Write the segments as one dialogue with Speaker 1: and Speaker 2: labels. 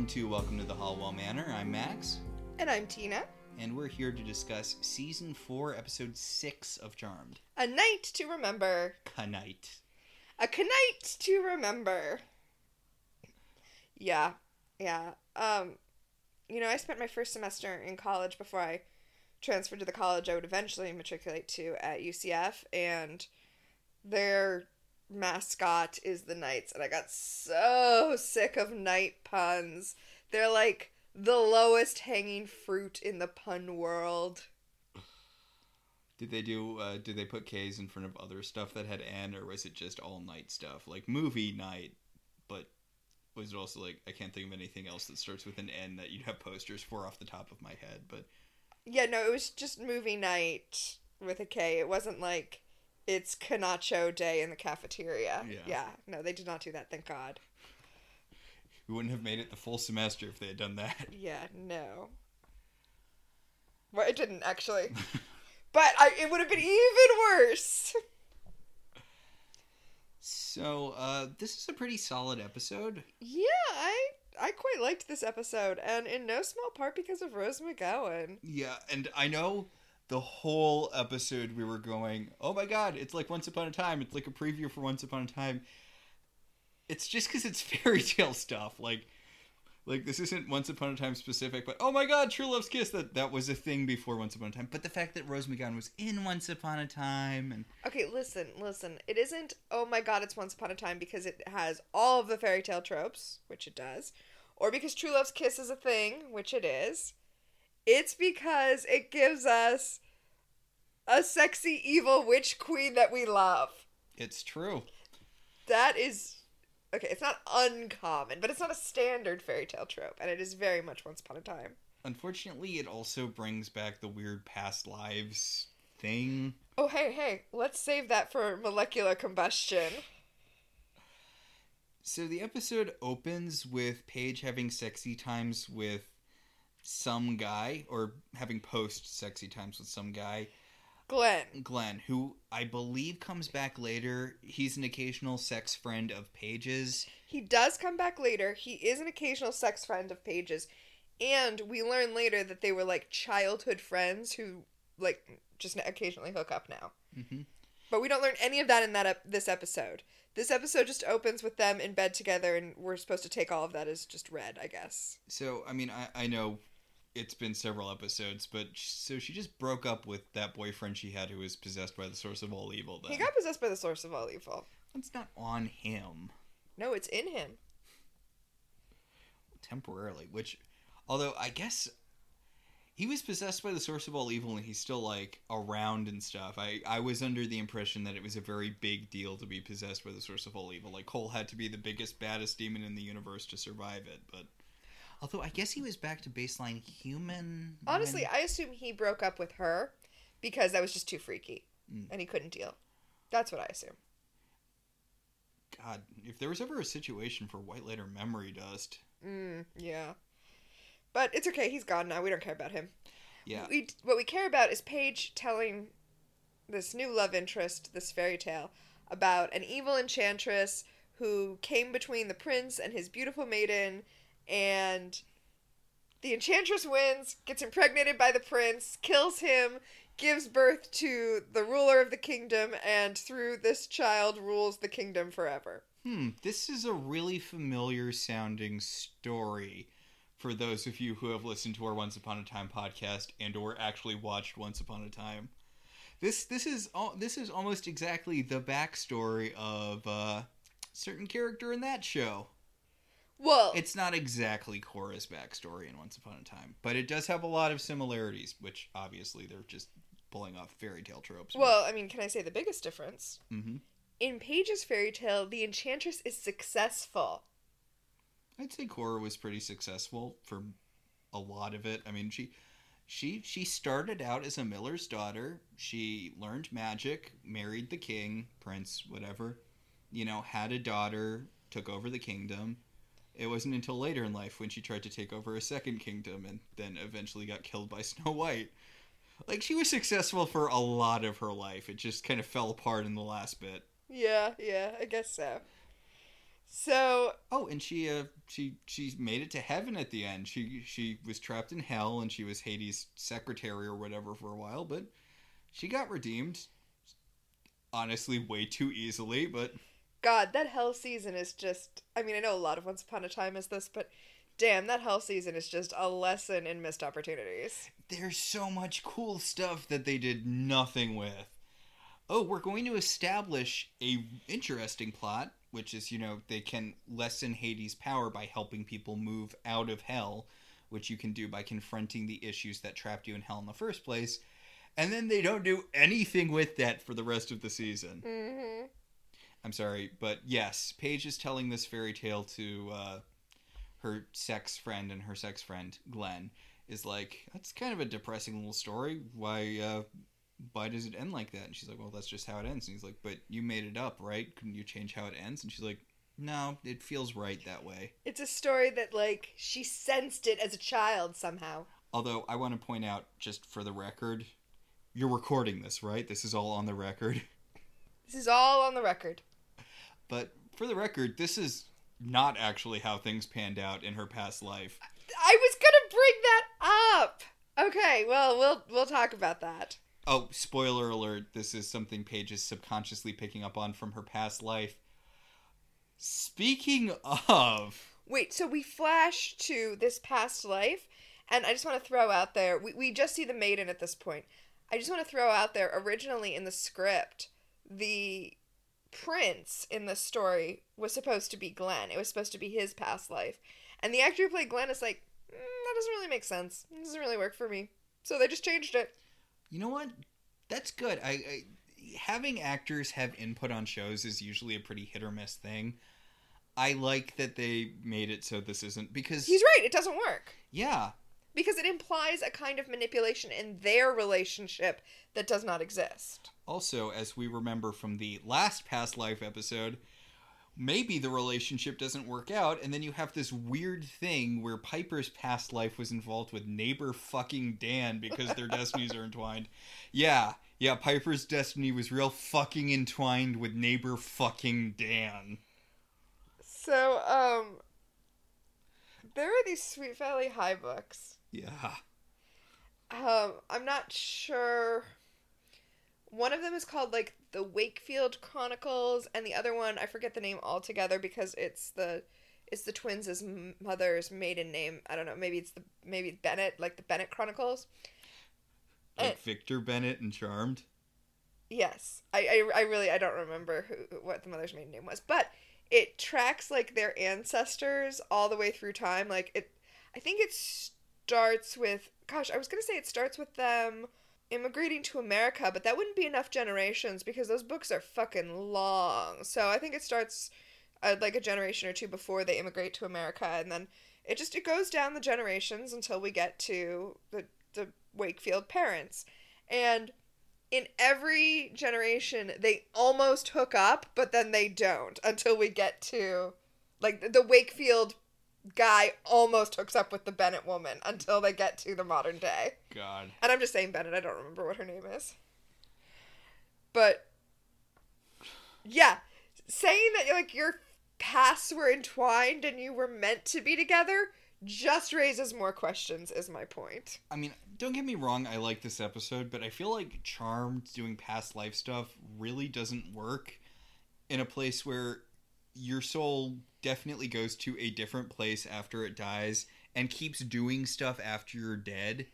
Speaker 1: welcome to Welcome to the Halliwell Manor. I'm Max,
Speaker 2: And I'm Tina.
Speaker 1: and we're here to discuss season four, episode six of Charmed.
Speaker 2: A night to remember.
Speaker 1: Knight.
Speaker 2: A knight to remember. Yeah, yeah. Um, you know, I spent my first semester in college before I transferred to the college I would eventually matriculate to at UCF, and their mascot is the Knights, and I got so sick of Knight puns. They're like the lowest hanging fruit in the pun world.
Speaker 1: Did they do? Uh, did they put K's in front of other stuff that had N, or was it just all night stuff, like movie night? But was it also like I can't think of anything else that starts with an N that you'd have posters for off the top of my head. But
Speaker 2: Yeah, no, it was just movie night with a K. It wasn't like it's Canacho Day in the cafeteria.
Speaker 1: Yeah.
Speaker 2: Yeah, no, they did not do that, thank God.
Speaker 1: we wouldn't have made it the full semester if they had done that.
Speaker 2: Yeah, no. Well, it didn't actually. but I, it would have been even worse.
Speaker 1: So uh, this is a pretty solid episode.
Speaker 2: Yeah, I I quite liked this episode, and in no small part because of Rose McGowan.
Speaker 1: Yeah, and I know the whole episode we were going, oh my god, it's like Once Upon a Time. It's like a preview for Once Upon a Time. It's just because it's fairy tale stuff. Like, like this isn't Once Upon a Time specific, but oh my god, True Love's Kiss. That that was a thing before Once Upon a Time. But the fact that Rose McGowan was in Once Upon a Time and
Speaker 2: Okay, listen, listen. It isn't, oh my god, it's Once Upon a Time because it has all of the fairy tale tropes, which it does, or because True Love's Kiss is a thing, which it is. It's because it gives us a sexy, evil witch queen that we love.
Speaker 1: it's true.
Speaker 2: That is. Okay, it's not uncommon, but it's not a standard fairy tale trope, and it is very much Once Upon a Time.
Speaker 1: Unfortunately, it also brings back the weird past lives thing.
Speaker 2: Oh, hey, hey, let's save that for molecular combustion.
Speaker 1: So the episode opens with Paige having sexy times with some guy, or having post sexy times with some guy,
Speaker 2: Glenn.
Speaker 1: Glenn, who I believe comes back later. He's an occasional sex friend of Paige's.
Speaker 2: He does come back later. He is an occasional sex friend of Paige's. And we learn later that they were like childhood friends who like just occasionally hook up now.
Speaker 1: hmm
Speaker 2: But we don't learn any of that in that ep- this episode. This episode just opens with them in bed together and we're supposed to take all of that as just read, I guess.
Speaker 1: So I mean, I, I know it's been several episodes, but so she just broke up with that boyfriend she had who was possessed by the source of all evil. Then
Speaker 2: He got possessed by the source of all evil.
Speaker 1: it's not on him.
Speaker 2: No, it's in him.
Speaker 1: temporarily which although i guess he was possessed by the source of all evil and he's still like around and stuff i i was under the impression that it was a very big deal to be possessed by the source of all evil like cole had to be the biggest baddest demon in the universe to survive it but although i guess he was back to baseline human
Speaker 2: Honestly,
Speaker 1: when-
Speaker 2: I assume he broke up with her because that was just too freaky
Speaker 1: Mm.
Speaker 2: and he couldn't deal. That's what I assume.
Speaker 1: god if there was ever a situation for white light or memory dust
Speaker 2: Mm, yeah. But it's okay. He's gone now. We don't care about him.
Speaker 1: yeah
Speaker 2: We what we care about is Paige telling this new love interest, this fairy tale, about an evil enchantress who came between the prince and his beautiful maiden, and the enchantress wins, gets impregnated by the prince, kills him, gives birth to the ruler of the kingdom, and through this child rules the kingdom forever.
Speaker 1: Hmm, this is a really familiar sounding story for those of you who have listened to our Once Upon a Time podcast and or actually watched Once Upon a Time. This this is this is almost exactly the backstory of a certain character in that show.
Speaker 2: Well,
Speaker 1: It's not exactly Cora's backstory in Once Upon a Time, but it does have a lot of similarities, which obviously they're just pulling off fairy tale tropes.
Speaker 2: well, I mean, can I say the biggest difference?
Speaker 1: hmm
Speaker 2: In Paige's fairy tale, the enchantress is successful.
Speaker 1: I'd say Cora was pretty successful for a lot of it. I mean, she she she started out as a miller's daughter. She learned magic, married the king, prince, whatever. You know, had a daughter, took over the kingdom. It wasn't until later in life when she tried to take over a second kingdom and then eventually got killed by Snow White. Like she was successful for a lot of her life. It just kind of fell apart in the last bit.
Speaker 2: Yeah, yeah, I guess so. So
Speaker 1: Oh, and she uh she she made it to heaven at the end. She she was trapped in hell and she was Hades' secretary or whatever for a while, but she got redeemed. Honestly, way too easily, but
Speaker 2: God, that hell season is just. I mean, I know a lot of Once Upon a Time is this, but damn, that hell season is just a lesson in missed opportunities.
Speaker 1: there's so much cool stuff that they did nothing with. Oh, we're going to establish a interesting plot, which is, you know, they can lessen Hades' power by helping people move out of hell, which you can do by confronting the issues that trapped you in hell in the first place. And then they don't do anything with that for the rest of the season.
Speaker 2: Mm-hmm.
Speaker 1: I'm sorry, but yes, Paige is telling this fairy tale to uh, her sex friend, and her sex friend Glenn is like, "That's kind of a depressing little story. Why, uh, why does it end like that?" And she's like, "Well, that's just how it ends." And he's like, "But you made it up, right? Couldn't you change how it ends?" And she's like, "No, it feels right that way."
Speaker 2: It's a story that, like, she sensed it as a child somehow.
Speaker 1: Although I want to point out, just for the record, you're recording this, right? This is all on the record.
Speaker 2: This is all on the record.
Speaker 1: But for the record, this is not actually how things panned out in her past life.
Speaker 2: I was gonna bring that up. Okay, well, we'll we'll talk about that.
Speaker 1: Oh, spoiler alert, this is something Paige is subconsciously picking up on from her past life. Speaking of,
Speaker 2: Wait, so we flash to this past life, and I just want to throw out there we, we just see the maiden at this point. I just want to throw out there originally in the script, the prince in the story was supposed to be Glenn. It was supposed to be his past life. And the actor who played Glenn is like, mm, that doesn't really make sense. It doesn't really work for me. So they just changed it.
Speaker 1: you know what? That's good. I, I having actors have input on shows is usually a pretty hit or miss thing. I like that they made it so this isn't because
Speaker 2: He's right, it doesn't work.
Speaker 1: yeah,
Speaker 2: Because it implies a kind of manipulation in their relationship that does not exist.
Speaker 1: Also, as we remember from the last past life episode, maybe the relationship doesn't work out, and then you have this weird thing where Piper's past life was involved with neighbor fucking Dan because their destinies are entwined. Yeah, yeah, Piper's destiny was real fucking entwined with neighbor fucking Dan.
Speaker 2: So, um, there are these Sweet Valley High books.
Speaker 1: Yeah.
Speaker 2: Um, I'm not sure. One of them is called like the Wakefield Chronicles, and the other one I forget the name altogether because it's the it's the twins' mother's maiden name. I don't know. Maybe it's the maybe Bennett, like the Bennett Chronicles.
Speaker 1: Like
Speaker 2: Eh.
Speaker 1: Victor Bennett and Charmed.
Speaker 2: Yes, I, I, I really I don't remember who what the mother's maiden name was, but it tracks like their ancestors all the way through time. Like it, I think it starts with gosh, I was gonna say it starts with them immigrating to America, but that wouldn't be enough generations because those books are fucking long. So I think it starts uh, like a generation or two before they immigrate to America, and then it just it goes down the generations until we get to the the Wakefield parents, and in every generation they almost hook up but then they don't until we get to like the wakefield guy almost hooks up with the bennett woman until they get to the modern day.
Speaker 1: God.
Speaker 2: and i'm just saying bennett i don't remember what her name is. But yeah saying that like your pasts were entwined and you were meant to be together just raises more questions is my point.
Speaker 1: I mean, don't get me wrong, I like this episode, but I feel like Charmed doing past life stuff really doesn't work in a place where your soul definitely goes to a different place after it dies and keeps doing stuff after you're dead.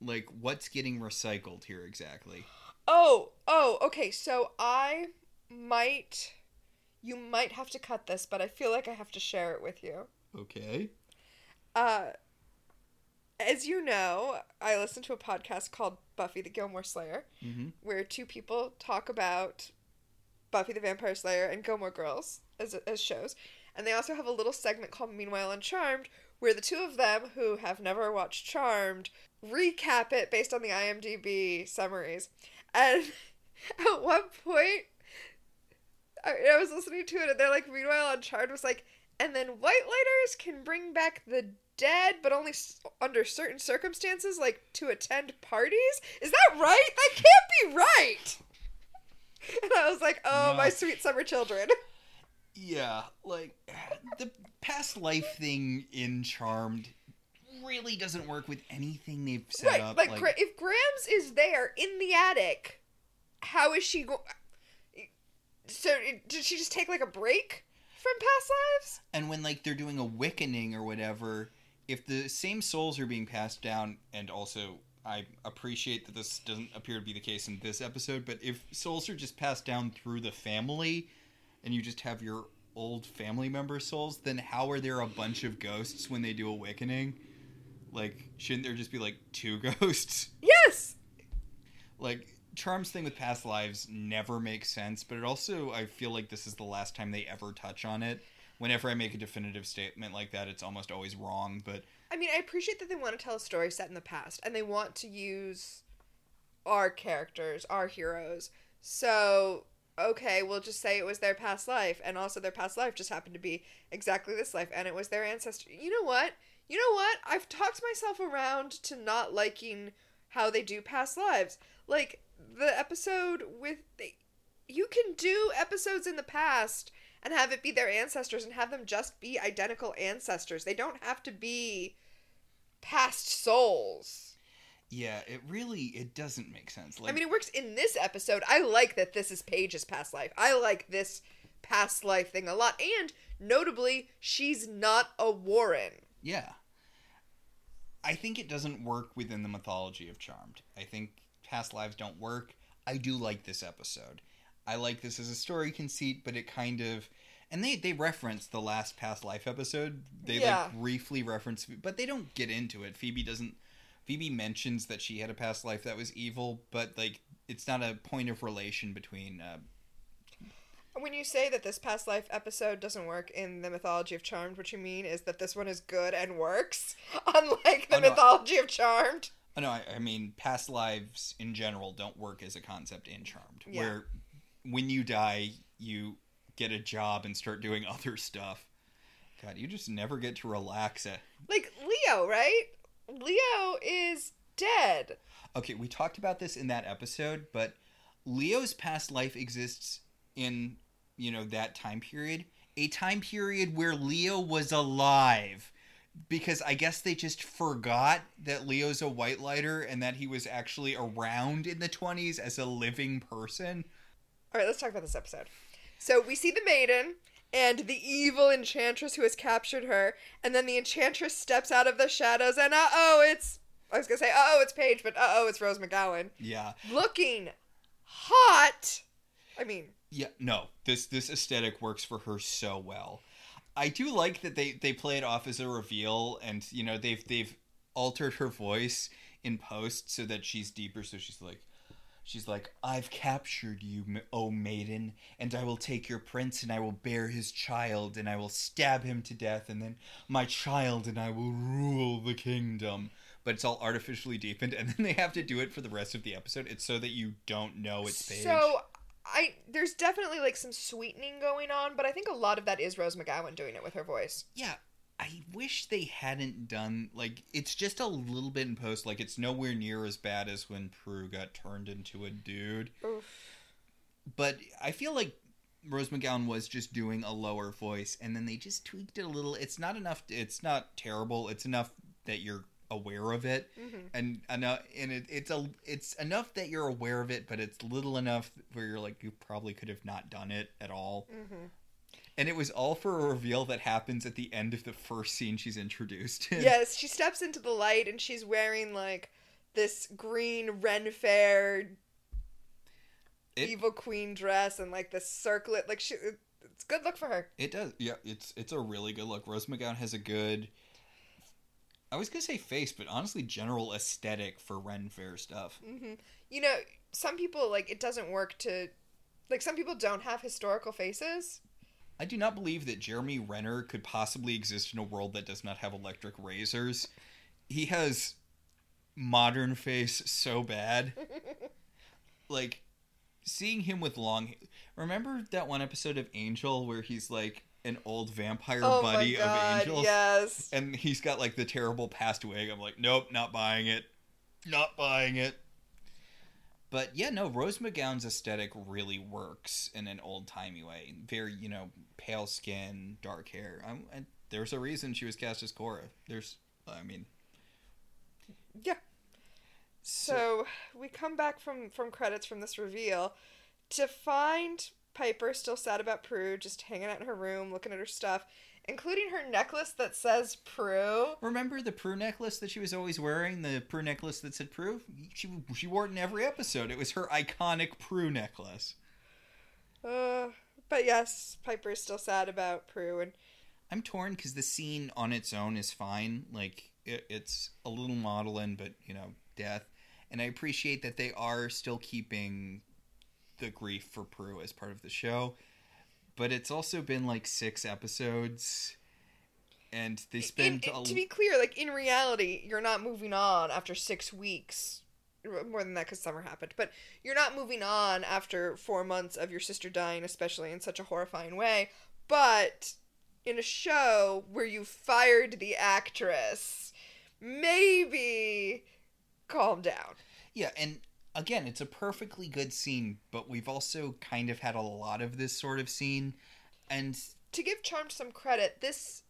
Speaker 1: Like, what's getting recycled here exactly?
Speaker 2: Oh, oh, okay. So I might, you might have to cut this, but I feel like I have to share it with you.
Speaker 1: Okay.
Speaker 2: Uh, as you know, I listen to a podcast called Buffy the Gilmore Slayer,
Speaker 1: Mm-hmm.
Speaker 2: where two people talk about Buffy the Vampire Slayer and Gilmore Girls as, as shows. And they also have a little segment called Meanwhile Uncharmed, where the two of them, who have never watched Charmed, recap it based on the IMDb summaries. And at one point, I, I was listening to it, and they're like, Meanwhile Uncharmed was like, and then White Lighters can bring back the dead, but only s- under certain circumstances, like to attend parties. Is that right? That can't be right. And I was like, oh,
Speaker 1: No.
Speaker 2: my sweet summer children.
Speaker 1: Yeah, like the past life thing in Charmed really doesn't work with anything they've set
Speaker 2: right,
Speaker 1: up.
Speaker 2: like, Gra- if Grams is there in the attic, how is she going? So did she just take like a break from past lives?
Speaker 1: and when like they're doing a Wiccaning or whatever, if the same souls are being passed down, and also I appreciate that this doesn't appear to be the case in this episode, but if souls are just passed down through the family, and you just have your old family member souls, then how are there a bunch of ghosts when they do awakening? Like, shouldn't there just be like two ghosts?
Speaker 2: Yes.
Speaker 1: like Charm's thing with past lives never makes sense, but it also I feel like this is the last time they ever touch on it. Whenever I make a definitive statement like that, it's almost always wrong. But
Speaker 2: I mean, I appreciate that they want to tell a story set in the past and they want to use our characters, our heroes. So, okay, we'll just say it was their past life and also their past life just happened to be exactly this life and it was their ancestor. You know what? You know what? I've talked myself around to not liking how they do past lives. Like the episode with they, you can do episodes in the past and have it be their ancestors and have them just be identical ancestors. They don't have to be past souls.
Speaker 1: Yeah, it really it doesn't make sense. Like
Speaker 2: I mean, it works in this episode. I like that this is Paige's past life. I like this past life thing a lot. And notably, she's not a Warren.
Speaker 1: yeah. I think it doesn't work within the mythology of Charmed. I think past lives don't work. I do like this episode. I like this as a story conceit, but it kind of and they they reference the last past life episode. They
Speaker 2: Yeah.
Speaker 1: like briefly reference but they don't get into it. Phoebe doesn't Phoebe mentions that she had a past life that was evil, but like it's not a point of relation between uh,
Speaker 2: When you say that this past life episode doesn't work in the mythology of Charmed, what you mean is that this one is good and works, unlike the
Speaker 1: Oh, no.
Speaker 2: mythology of Charmed.
Speaker 1: Oh, no, I, I mean past lives in general don't work as a concept in Charmed.
Speaker 2: Yeah.
Speaker 1: Where when you die, you get a job and start doing other stuff. God, you just never get to relax. At...
Speaker 2: Like Leo, right? Leo is dead.
Speaker 1: Okay, we talked about this in that episode, but Leo's past life exists in you know that time period, a time period where Leo was alive. Because I guess they just forgot that Leo's a white lighter and that he was actually around in the 20s as a living person.
Speaker 2: All right, let's talk about this episode. So we see the maiden and the evil enchantress who has captured her, and then the enchantress steps out of the shadows, and uh oh, it's I was gonna say uh oh, it's Paige, but uh oh, it's Rose McGowan,
Speaker 1: Yeah.
Speaker 2: looking hot. I mean,
Speaker 1: Yeah, no. This this aesthetic works for her so well. I do like that they they play it off as a reveal and you know they've they've altered her voice in post so that she's deeper so she's like she's like I've captured you ma- oh maiden and I will take your prince and I will bear his child and I will stab him to death and then my child and I will rule the kingdom but it's all artificially deepened and then they have to do it for the rest of the episode it's so that you don't know it's Paige.
Speaker 2: so I there's definitely like some sweetening going on, but I think a lot of that is Rose McGowan doing it with her voice.
Speaker 1: Yeah, I wish they hadn't done like it's just a little bit in post. Like it's nowhere near as bad as when Prue got turned into a dude.
Speaker 2: Oof.
Speaker 1: But I feel like Rose McGowan was just doing a lower voice, and then they just tweaked it a little. It's not enough. It's not terrible. It's enough that you're aware of it,
Speaker 2: Mhm.
Speaker 1: and enough. And it, it's a. It's enough that you're aware of it, but it's little enough where you're like you probably could have not done it at all.
Speaker 2: hmm
Speaker 1: And it was all for a reveal that happens at the end of the first scene she's introduced in.
Speaker 2: Yes, she steps into the light and she's wearing like this green Ren Fair
Speaker 1: It-
Speaker 2: evil queen dress and like this circlet. Like she, it- it's a good look for her.
Speaker 1: It does. Yeah, it's it's a really good look. Rose McGowan has a good. I was gonna say face, but honestly, general aesthetic for Ren Fair stuff.
Speaker 2: hmm You know, some people like it doesn't work to, like some people don't have historical faces.
Speaker 1: I do not believe that Jeremy Renner could possibly exist in a world that does not have electric razors. He has modern face so bad. like seeing him with long remember that one episode of Angel where he's like an old vampire
Speaker 2: oh
Speaker 1: buddy of Angels?
Speaker 2: Yes.
Speaker 1: and he's got like the terrible past wig. I'm like, nope, not buying it. Not buying it. But yeah, no, Rose McGowan's aesthetic really works in an old timey way. Very, you know, pale skin, dark hair. Um, I'm, I, there's a reason she was cast as Cora. There's, I mean,
Speaker 2: Yeah. So we come back from from credits from this reveal to find Piper still sad about Prue, just hanging out in her room, looking at her stuff, including her necklace that says Prue.
Speaker 1: remember the Prue necklace that she was always wearing? The Prue necklace that said Prue? She, she wore it in every episode. It was her iconic Prue necklace.
Speaker 2: Uh, but yes, Piper is still sad about Prue, and
Speaker 1: I'm torn because the scene on its own is fine. Like it, it's a little maudlin, but you know, death. And I appreciate that they are still keeping the grief for Prue as part of the show. But it's also been like six episodes, and they spend
Speaker 2: in- to be clear, like in reality, you're not moving on after six weeks. More than that, because summer happened. But you're not moving on after four months of your sister dying, especially in such a horrifying way. But in a show where you fired the actress, maybe calm down.
Speaker 1: Yeah, and again, it's a perfectly good scene, but we've also kind of had a lot of this sort of scene, and
Speaker 2: to give Charmed some credit, this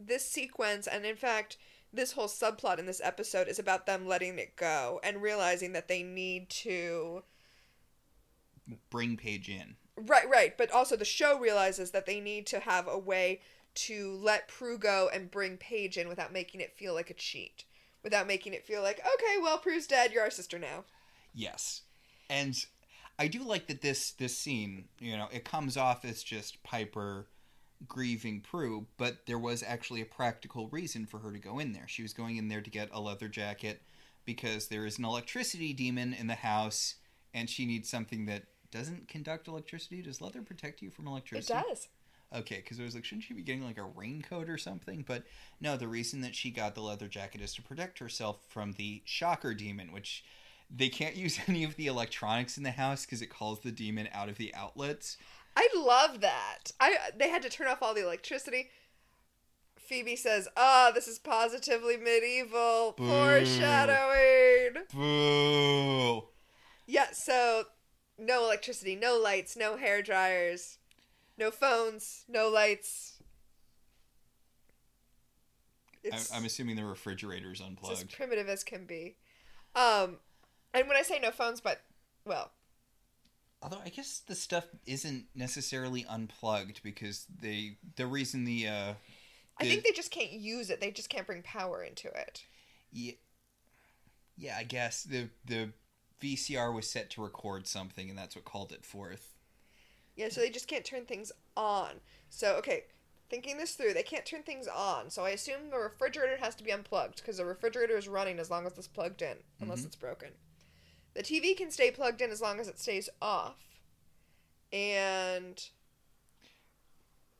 Speaker 2: this sequence and in fact this whole subplot in this episode is about them letting it go and realizing that they need to
Speaker 1: bring Paige in.
Speaker 2: right right but also the show realizes that they need to have a way to let Prue go and bring Paige in without making it feel like a cheat without making it feel like okay well Prue's dead you're our sister now
Speaker 1: Yes, and I do like that this this scene. You know, it comes off as just Piper grieving Prue, but there was actually a practical reason for her to go in there. She was going in there to get a leather jacket because there is an electricity demon in the house, and she needs something that doesn't conduct electricity. Does leather protect you from electricity?
Speaker 2: it does
Speaker 1: Okay, because I was like, shouldn't she be getting like a raincoat or something? But no, the reason that she got the leather jacket is to protect herself from the shocker demon, which they can't use any of the electronics in the house because it calls the demon out of the outlets.
Speaker 2: I love that. I they had to turn off all the electricity. Phoebe says, "Ah, this is positively medieval
Speaker 1: Boo.
Speaker 2: foreshadowing."
Speaker 1: Boo!
Speaker 2: Yeah, so no electricity, no lights, no hair dryers, no phones, no lights. It's,
Speaker 1: I'm assuming the refrigerator's
Speaker 2: it's as
Speaker 1: unplugged.
Speaker 2: primitive as can be. Um, and when I say no phones, but well,
Speaker 1: Although I guess the stuff isn't necessarily unplugged because they the reason the uh
Speaker 2: I
Speaker 1: the-
Speaker 2: think they just can't use it. They just can't bring power into it.
Speaker 1: Yeah, yeah. I guess the the VCR was set to record something, and that's what called it forth.
Speaker 2: Yeah, so they just can't turn things on. So, okay, thinking this through, they can't turn things on. So I assume the refrigerator has to be unplugged because the refrigerator is running as long as it's plugged in, unless
Speaker 1: Mhm.
Speaker 2: it's broken. The TV can stay plugged in as long as it stays off. And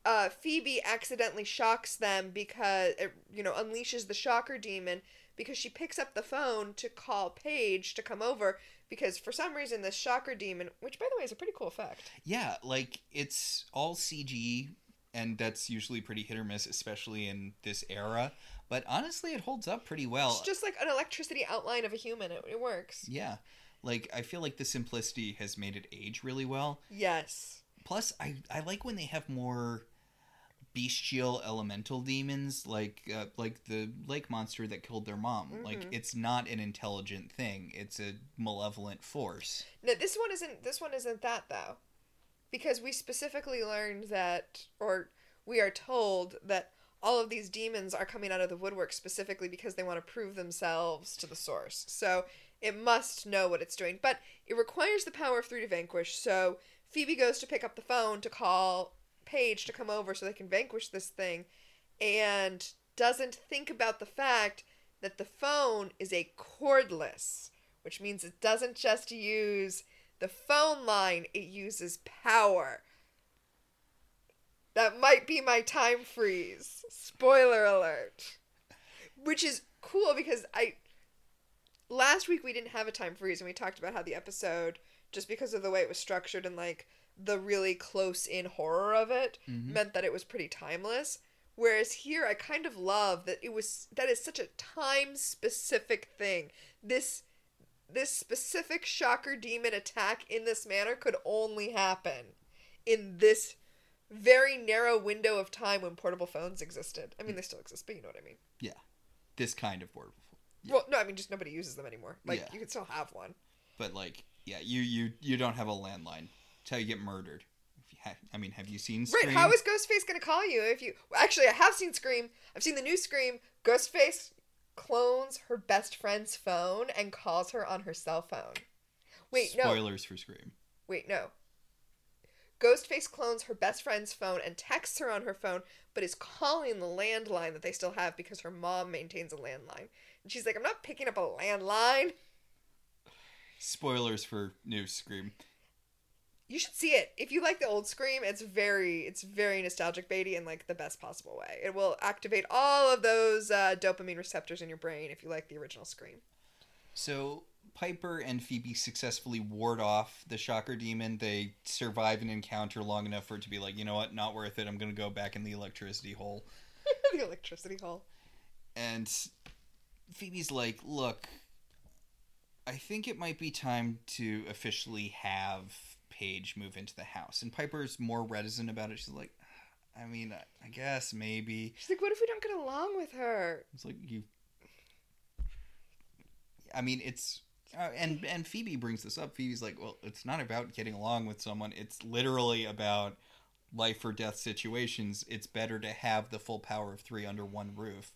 Speaker 2: uh, Phoebe accidentally shocks them because it, you know, unleashes the shocker demon because she picks up the phone to call Paige to come over because for some reason this shocker demon, which by the way is a pretty cool effect.
Speaker 1: Yeah, like it's all CG, and that's usually pretty hit or miss, especially in this era. But honestly, it holds up pretty well.
Speaker 2: It's just like an electricity outline of a human. It, it works.
Speaker 1: Yeah, like I feel like the simplicity has made it age really well.
Speaker 2: Yes.
Speaker 1: Plus, I I like when they have more bestial elemental demons like uh, like the lake monster that killed their mom like
Speaker 2: Mhm.
Speaker 1: it's not an intelligent thing it's a malevolent force
Speaker 2: No, this one isn't. This one isn't that though, because we specifically learned that, or we are told that all of these demons are coming out of the woodwork specifically because they want to prove themselves to the source. So it must know what it's doing, but it requires the power of three to vanquish. So Phoebe goes to pick up the phone to call Paige to come over so they can vanquish this thing, and doesn't think about the fact that the phone is a cordless which means it doesn't just use the phone line, it uses power. That might be my time freeze. Spoiler alert. Which is cool because I. Last week we didn't have a time freeze and we talked about how the episode, just because of the way it was structured and like the really close in horror of it,
Speaker 1: Mhm.
Speaker 2: meant that it was pretty timeless. Whereas here I kind of love that it was that is such a time specific thing. This this specific shocker demon attack in this manner could only happen in this very narrow window of time when portable phones existed. I mean, they still exist, but you know what I mean. Yeah.
Speaker 1: This kind of portable. Yeah.
Speaker 2: Well, no, I mean just nobody uses them anymore. Like
Speaker 1: Yeah.
Speaker 2: you can still have one.
Speaker 1: But like, yeah, you you you don't have a landline. How you get murdered. If you ha- I mean, have you seen Scream?
Speaker 2: Right? How is Ghostface gonna call you if you? Well, actually, I have seen Scream. I've seen the new Scream. Ghostface clones her best friend's phone and calls her on her cell phone. Wait, no.
Speaker 1: Spoilers for Scream.
Speaker 2: Wait, no. Ghostface clones her best friend's phone and texts her on her phone, but is calling the landline that they still have because her mom maintains a landline. And she's like, I'm not picking up a landline.
Speaker 1: Spoilers for new Scream.
Speaker 2: You should see it. If you like the old Scream, it's very it's very nostalgic baity in like the best possible way. It will activate all of those uh, dopamine receptors in your brain if you like the original Scream.
Speaker 1: So Piper and Phoebe successfully ward off the Shocker Demon. They survive an encounter long enough for it to be like, you know what, not worth it. I'm gonna go back in the electricity hole.
Speaker 2: the electricity hole.
Speaker 1: And Phoebe's like, look, I think it might be time to officially have Paige move into the house. And Piper's more reticent about it. She's like, I mean, I guess maybe.
Speaker 2: She's like, what if we don't get along with her?
Speaker 1: It's like you. I mean, it's uh, and and Phoebe brings this up. Phoebe's like, well, it's not about getting along with someone. It's literally about life or death situations. It's better to have the full power of three under one roof.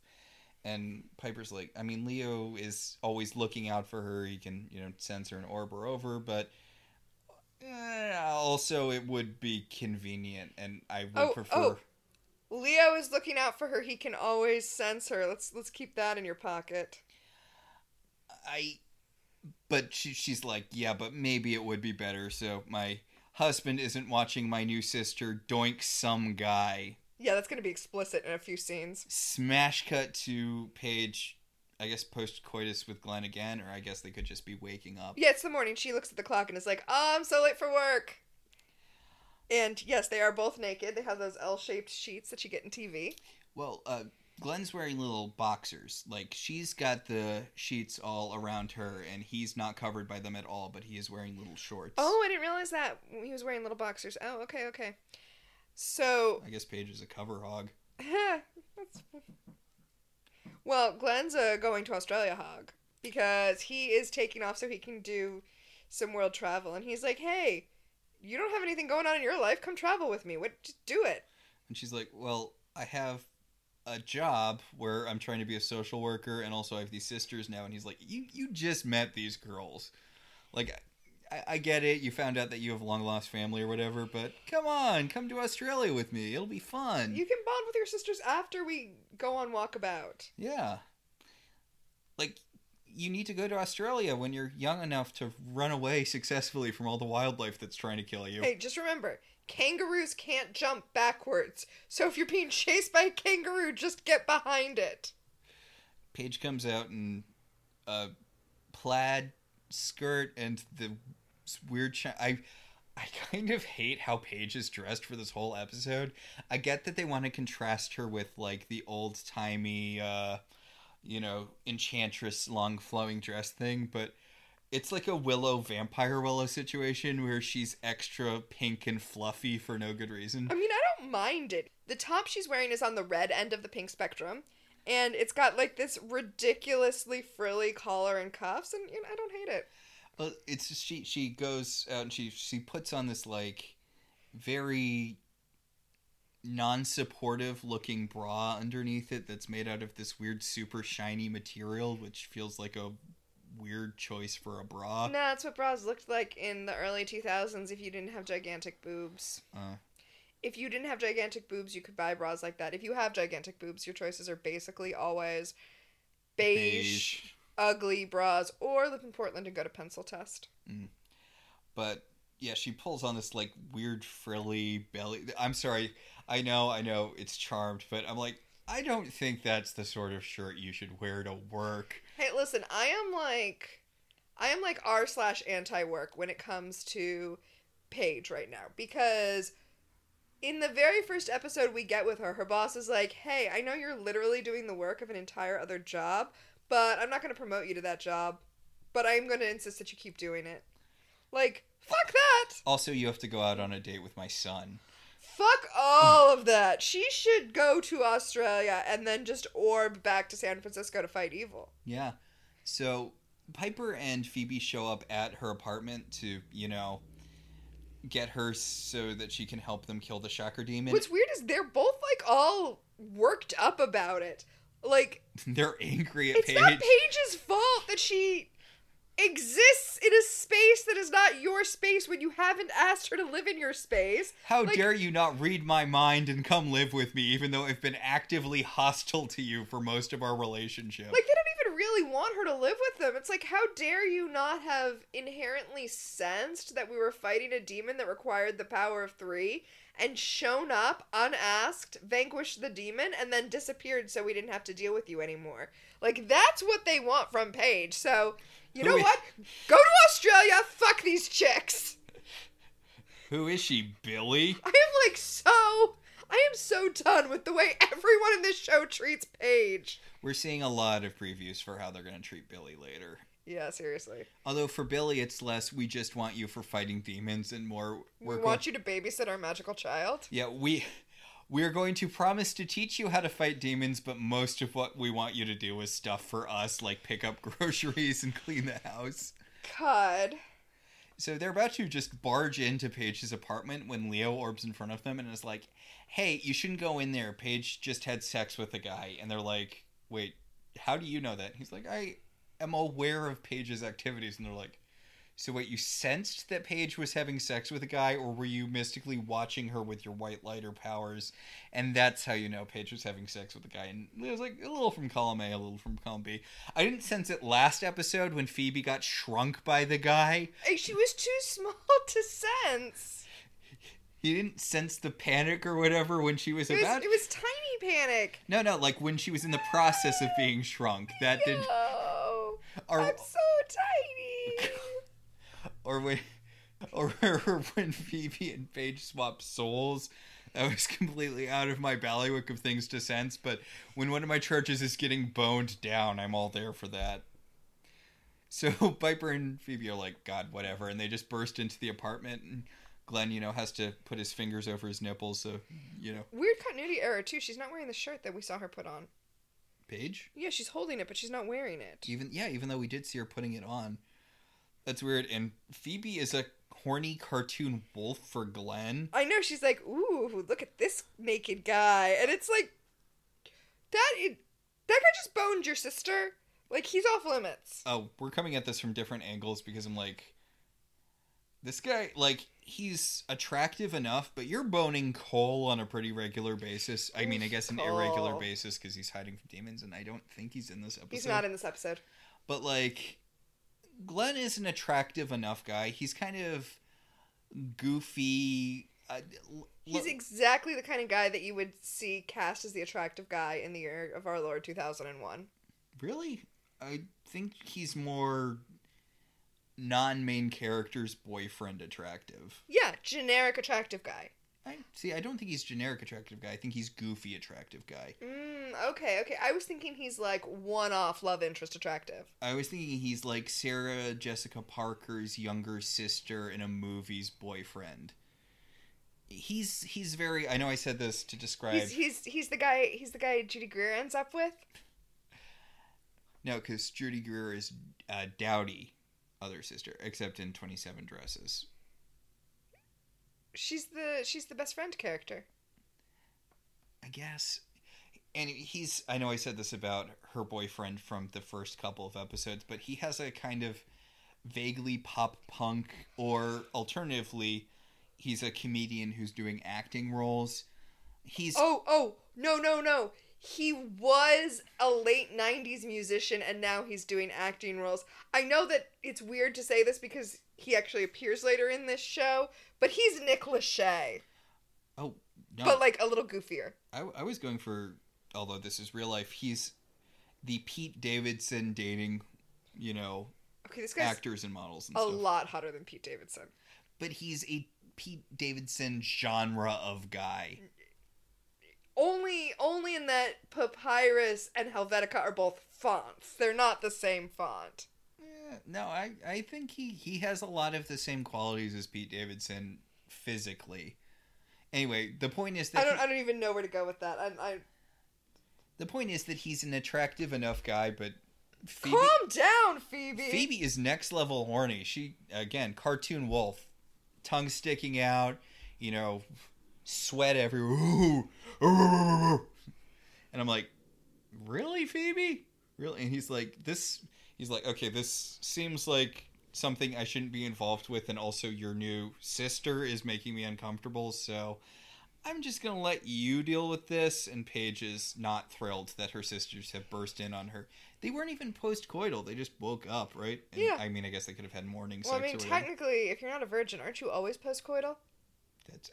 Speaker 1: And Piper's like, I mean, Leo is always looking out for her. He can, you know, send her an orb or over, but eh, also it would be convenient, and I would
Speaker 2: Oh,
Speaker 1: prefer.
Speaker 2: oh. Leo is looking out for her. He can always sense her. Let's let's keep that in your pocket.
Speaker 1: I but she, she's like, yeah, but maybe it would be better so my husband isn't watching my new sister doink some guy.
Speaker 2: Yeah, that's gonna be explicit in a few scenes.
Speaker 1: Smash cut to Paige, I guess post coitus with Glenn again, or I guess they could just be waking up.
Speaker 2: Yeah, it's the morning. She looks at the clock and is like, "Oh, I'm so late for work." And yes, they are both naked. They have those L-shaped sheets that you get in TV.
Speaker 1: Well, uh, Glenn's wearing little boxers. Like she's got the sheets all around her, and he's not covered by them at all. But he is wearing little shorts.
Speaker 2: Oh, I didn't realize that he was wearing little boxers. Oh, okay, okay. So,
Speaker 1: I guess Paige is a cover hog.
Speaker 2: well, Glenn's uh, going to Australia hog because he is taking off so he can do some world travel, and he's like, "Hey, you don't have anything going on in your life. Come travel with me. What? Just do it."
Speaker 1: And she's like, "Well, I have a job where I'm trying to be a social worker, and also I have these sisters now." And he's like, "You you just met these girls, like." I, I get it. You found out that you have long lost family or whatever, but come on, come to Australia with me. It'll be fun.
Speaker 2: You can bond with your sisters after we go on walkabout.
Speaker 1: Yeah. Like, you need to go to Australia when you're young enough to run away successfully from all the wildlife that's trying to kill you.
Speaker 2: Hey, just remember, kangaroos can't jump backwards. So if you're being chased by a kangaroo, just get behind it.
Speaker 1: Paige comes out in a plaid skirt and the weird. I I kind of hate how Paige is dressed for this whole episode. I get that they want to contrast her with like the old timey, uh, you know, enchantress long flowing dress thing, but it's like a Willow vampire Willow situation where she's extra pink and fluffy for no good reason.
Speaker 2: I mean, I don't mind it. The top she's wearing is on the red end of the pink spectrum, and it's got like this ridiculously frilly collar and cuffs, and you know, I don't hate it.
Speaker 1: Well, it's just she she goes out and she she puts on this like very non-supportive looking bra underneath it that's made out of this weird super shiny material which feels like a weird choice for a bra.
Speaker 2: No, that's what bras looked like in the early 2000s if you didn't have gigantic boobs.
Speaker 1: Uh,
Speaker 2: If you didn't have gigantic boobs, you could buy bras like that. If you have gigantic boobs, your choices are basically always beige,
Speaker 1: beige.
Speaker 2: Ugly bras or live in Portland and go to pencil test. Mm.
Speaker 1: But yeah, she pulls on this like weird frilly belly. I'm sorry. I know, I know it's charmed, but I'm like I don't think that's the sort of shirt you should wear to work.
Speaker 2: Hey, listen, I am like, I am like r slash anti work when it comes to Paige right now because in the very first episode we get with her, her boss is like, "Hey, I know you're literally doing the work of an entire other job, but I'm not going to promote you to that job." but I'm going to insist that you keep doing it. Like, fuck that.
Speaker 1: Also, you have to go out on a date with my son.
Speaker 2: Fuck all of that. She should go to Australia and then just orb back to San Francisco to fight evil.
Speaker 1: Yeah. So Piper and Phoebe show up at her apartment to, you know, get her so that she can help them kill the shocker demon.
Speaker 2: What's weird is they're both like all worked up about it. Like
Speaker 1: They're angry at
Speaker 2: it's
Speaker 1: Paige.
Speaker 2: not Paige's fault that she exists in a space that is not your space when you haven't asked her to live in your space.
Speaker 1: How
Speaker 2: Like-
Speaker 1: dare you not read my mind and come live with me, even though I've been actively hostile to you for most of our relationship?
Speaker 2: Like they don't even really want her to live with them. It's like how dare you not have inherently sensed that we were fighting a demon that required the power of 3 and shown up unasked, vanquished the demon and then disappeared so we didn't have to deal with you anymore. Like that's what they want from Paige. So, you know
Speaker 1: Who is-
Speaker 2: what? Go to Australia, fuck these chicks.
Speaker 1: Who is she, Billy?
Speaker 2: I am like so I am so done with the way everyone in this show treats Paige.
Speaker 1: We're seeing a lot of previews for how they're going to treat Billy later.
Speaker 2: Yeah, seriously.
Speaker 1: Although for Billy, it's less we just want you for fighting demons and more
Speaker 2: We want you to babysit our magical child.
Speaker 1: Yeah, we we're going to promise to teach you how to fight demons, but most of what we want you to do is stuff for us, like pick up groceries and clean the house.
Speaker 2: God.
Speaker 1: So they're about to just barge into Paige's apartment when Leo orbs in front of them and is like, "Hey, you shouldn't go in there. Paige just had sex with a guy." And they're like, "Wait, how do you know that?" He's like, "I am aware of Paige's activities." And they're like, "So wait, you sensed that Paige was having sex with a guy, or were you mystically watching her with your white lighter powers, and that's how you know Paige was having sex with a guy?" And it was like, "A little from column A, a little from column B." I didn't sense it last episode when Phoebe got shrunk by the guy.
Speaker 2: She was too small to sense.
Speaker 1: He didn't sense the panic or whatever when she was
Speaker 2: It was,
Speaker 1: about.
Speaker 2: it was tiny panic.
Speaker 1: No, no, like when she was in the process of being shrunk. That did.
Speaker 2: No,
Speaker 1: Or,
Speaker 2: I'm so tiny.
Speaker 1: or when, or when Phoebe and Paige swap souls. That was completely out of my ballywick of things to sense. But when one of my churches is getting boned down, I'm all there for that. So Piper and Phoebe are like, God, whatever, and they just burst into the apartment. And Glenn, you know, has to put his fingers over his nipples, so you know,
Speaker 2: Weird continuity error too. She's not wearing the shirt that we saw her put on.
Speaker 1: Paige.
Speaker 2: Yeah, she's holding it, but she's not wearing it.
Speaker 1: Even yeah, even though we did see her putting it on. That's weird. And Phoebe is a horny cartoon wolf for Glenn.
Speaker 2: I know she's like, ooh, look at this naked guy, and it's like, that it, that guy just boned your sister. Like he's off limits.
Speaker 1: Oh, we're coming at this from different angles because I'm like, this guy, like, he's attractive enough, but you're boning Cole on a pretty regular basis. I mean, I guess an irregular basis because he's hiding from demons, and I don't think he's in this episode.
Speaker 2: He's not in this episode.
Speaker 1: But like, Glenn is an attractive enough guy. He's kind of goofy. Uh, l-
Speaker 2: He's exactly the kind of guy that you would see cast as the attractive guy in the year of our Lord 2001.
Speaker 1: really. I think he's more non-main character's boyfriend attractive.
Speaker 2: Yeah, generic attractive guy.
Speaker 1: I see. I don't think he's generic attractive guy. I think he's goofy attractive guy.
Speaker 2: Mm, okay, okay. I was thinking he's like one-off love interest attractive.
Speaker 1: I was thinking he's like Sarah Jessica Parker's younger sister in a movie's boyfriend. He's he's very. I know I said this to describe.
Speaker 2: He's he's he's the guy. He's the guy Judy Greer ends up with.
Speaker 1: No, because Judy Greer is uh, Dowdy, other sister, except in Twenty Seven Dresses.
Speaker 2: She's the she's the best friend character.
Speaker 1: I guess. And he's. I know I said this about her boyfriend from the first couple of episodes, but he has a kind of vaguely pop punk, or alternatively, he's a comedian who's doing acting roles. He's.
Speaker 2: Oh oh no no no. He was a late 90s musician and now he's doing acting roles. I know that it's weird to say this because he actually appears later in this show, but he's Nick Lachey,
Speaker 1: Oh no!
Speaker 2: but like a little goofier.
Speaker 1: I, I was going for. Although this is real life, he's the Pete Davidson dating, you know,
Speaker 2: Okay, this guy's
Speaker 1: actors and models and
Speaker 2: a
Speaker 1: stuff.
Speaker 2: lot hotter than Pete Davidson.
Speaker 1: But he's a Pete Davidson genre of guy. Mm.
Speaker 2: Only only in that Papyrus and Helvetica are both fonts. They're not the same font.
Speaker 1: Eh, no, I, I think he, he has a lot of the same qualities as Pete Davidson physically. Anyway, the point is that
Speaker 2: I don't.
Speaker 1: he-
Speaker 2: I don't even know where to go with that. I. I
Speaker 1: the point is that he's an attractive enough guy, but Phoebe,
Speaker 2: calm down, Phoebe.
Speaker 1: Phoebe is next level horny. She again, cartoon wolf, tongue sticking out, you know, sweat everywhere. And I'm like, really, Phoebe? Really? And he's like, this. He's like, okay, this seems like something I shouldn't be involved with, and also your new sister is making me uncomfortable. So. I'm just gonna let you deal with this, and Paige is not thrilled that her sisters have burst in on her. They weren't even post-coital; they just woke up, right? And,
Speaker 2: Yeah.
Speaker 1: I mean, I guess they could have had morning
Speaker 2: Well, I mean, technically, if you're not a virgin, aren't you always postcoital?
Speaker 1: That's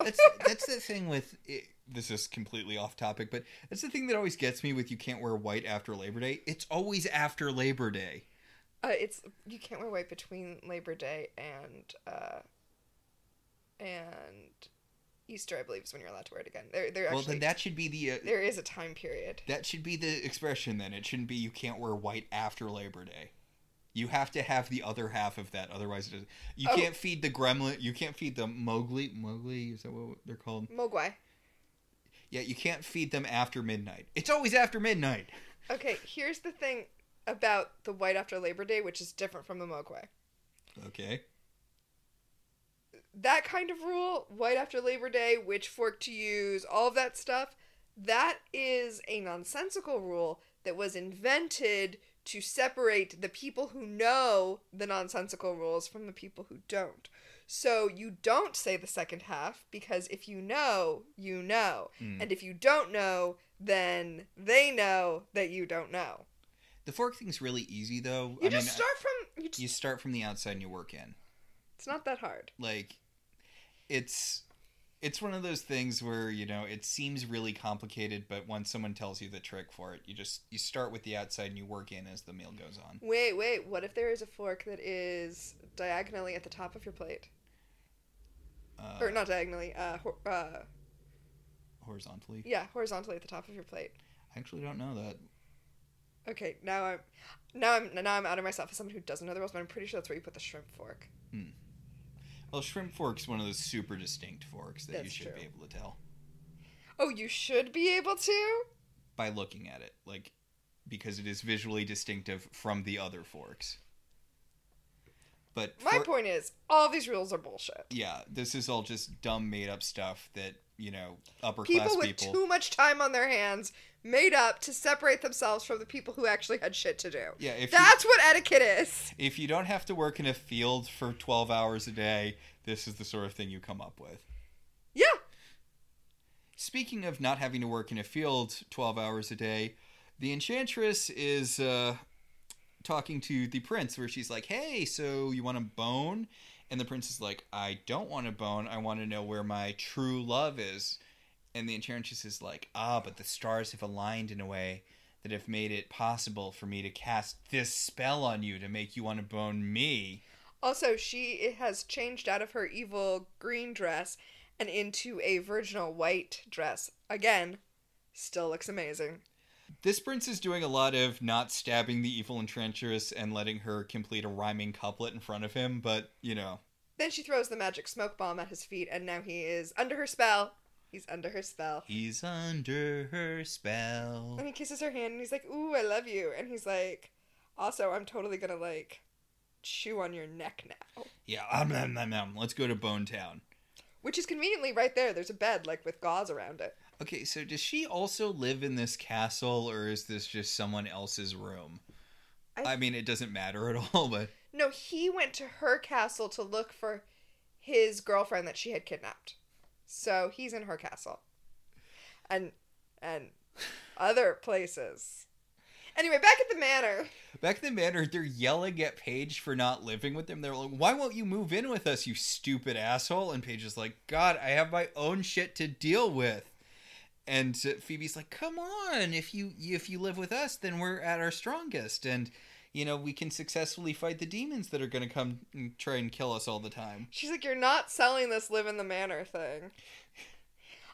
Speaker 1: that's that's the thing with it, this is completely off topic, but that's the thing that always gets me with you can't wear white after Labor Day. It's always after Labor Day.
Speaker 2: Uh, it's you can't wear white between Labor Day and uh, and Easter. I believe is when you're allowed to wear it again. There, there
Speaker 1: well,
Speaker 2: actually
Speaker 1: then that should be the uh,
Speaker 2: there is a time period.
Speaker 1: that should be the expression. Then it shouldn't be you can't wear white after Labor Day. You have to have the other half of that, otherwise it doesn't. You
Speaker 2: Oh.
Speaker 1: can't feed the gremlin. You can't feed the Mowgli. Mowgli is that what they're called?
Speaker 2: Mogwai.
Speaker 1: Yeah, you can't feed them after midnight. It's always after midnight.
Speaker 2: Okay, here's the thing about the white after Labor Day, which is different from the Mogwai.
Speaker 1: Okay.
Speaker 2: That kind of rule, white after Labor Day, which fork to use, all of that stuff, that is a nonsensical rule that was invented to separate the people who know the nonsensical rules from the people who don't. So you don't say the second half because if you know, you know.
Speaker 1: Hmm.
Speaker 2: And if you don't know, then they know that you don't know.
Speaker 1: The fork thing's really easy though.
Speaker 2: You
Speaker 1: I
Speaker 2: just
Speaker 1: mean,
Speaker 2: start from you just,
Speaker 1: you start from the outside and you work in.
Speaker 2: it's not that hard.
Speaker 1: Like it's it's one of those things where, you know, it seems really complicated, but once someone tells you the trick for it, you just you start with the outside and you work in as the meal goes on.
Speaker 2: Wait, wait. What if there is a fork that is diagonally at the top of your plate,
Speaker 1: Uh,
Speaker 2: or not diagonally? Uh, hor- uh,
Speaker 1: horizontally.
Speaker 2: yeah, horizontally at the top of your plate.
Speaker 1: I actually don't know that.
Speaker 2: Okay, now I'm, now I'm now I'm out of myself as someone who doesn't know the rules, but I'm pretty sure that's where you put the shrimp fork.
Speaker 1: Well, shrimp fork's one of those super distinct forks that you should
Speaker 2: true.
Speaker 1: be able to tell
Speaker 2: Oh, you should be able to.
Speaker 1: by looking at it, like because it is visually distinctive from the other forks. But
Speaker 2: My
Speaker 1: for-
Speaker 2: point is, all these rules are bullshit.
Speaker 1: yeah, this is all just dumb made up stuff that, you know, upper
Speaker 2: People
Speaker 1: class
Speaker 2: with
Speaker 1: people
Speaker 2: too much time on their hands made up to separate themselves from the people who actually had shit to do.
Speaker 1: Yeah, if you,
Speaker 2: That's what etiquette is.
Speaker 1: if you don't have to work in a field for 12 hours a day, this is the sort of thing you come up with.
Speaker 2: Yeah.
Speaker 1: Speaking of not having to work in a field 12 hours a day, the Enchantress is uh, talking to the prince, where she's like, Hey, so you want a bone? And the prince is like, I don't want a bone. I want to know where my true love is. And the Enchantress is like, Ah, but the stars have aligned in a way that have made it possible for me to cast this spell on you to make you want to bone me.
Speaker 2: Also, she has changed out of her evil green dress and into a virginal white dress. Again, still looks amazing.
Speaker 1: This prince is doing a lot of not stabbing the evil enchantress and letting her complete a rhyming couplet in front of him, but you know,
Speaker 2: Then she throws the magic smoke bomb at his feet, and now he is under her spell. He's under her spell.
Speaker 1: he's under her spell.
Speaker 2: And he kisses her hand, and he's like, Ooh, I love you. And he's like, Also, I'm totally gonna, like, chew on your neck now.
Speaker 1: Yeah, um, um, um, um, let's go to Bone Town.
Speaker 2: Which is conveniently right there. There's a bed, like, with gauze around it.
Speaker 1: Okay, so does she also live in this castle, or is this just someone else's room?
Speaker 2: I-
Speaker 1: I mean, it doesn't matter at all, but
Speaker 2: No, he went to her castle to look for his girlfriend that she had kidnapped. So he's in her castle. And and other places. Anyway, back at the manor.
Speaker 1: back at the manor, they're yelling at Paige for not living with them. They're like, "Why won't you move in with us, you stupid asshole?" And Paige is like, "God, I have my own shit to deal with." And Phoebe's like, "Come on, if you if you live with us, then we're at our strongest, and you know we can successfully fight the demons that are going to come and try and kill us all the time."
Speaker 2: She's like, You're not selling this live in the manor thing.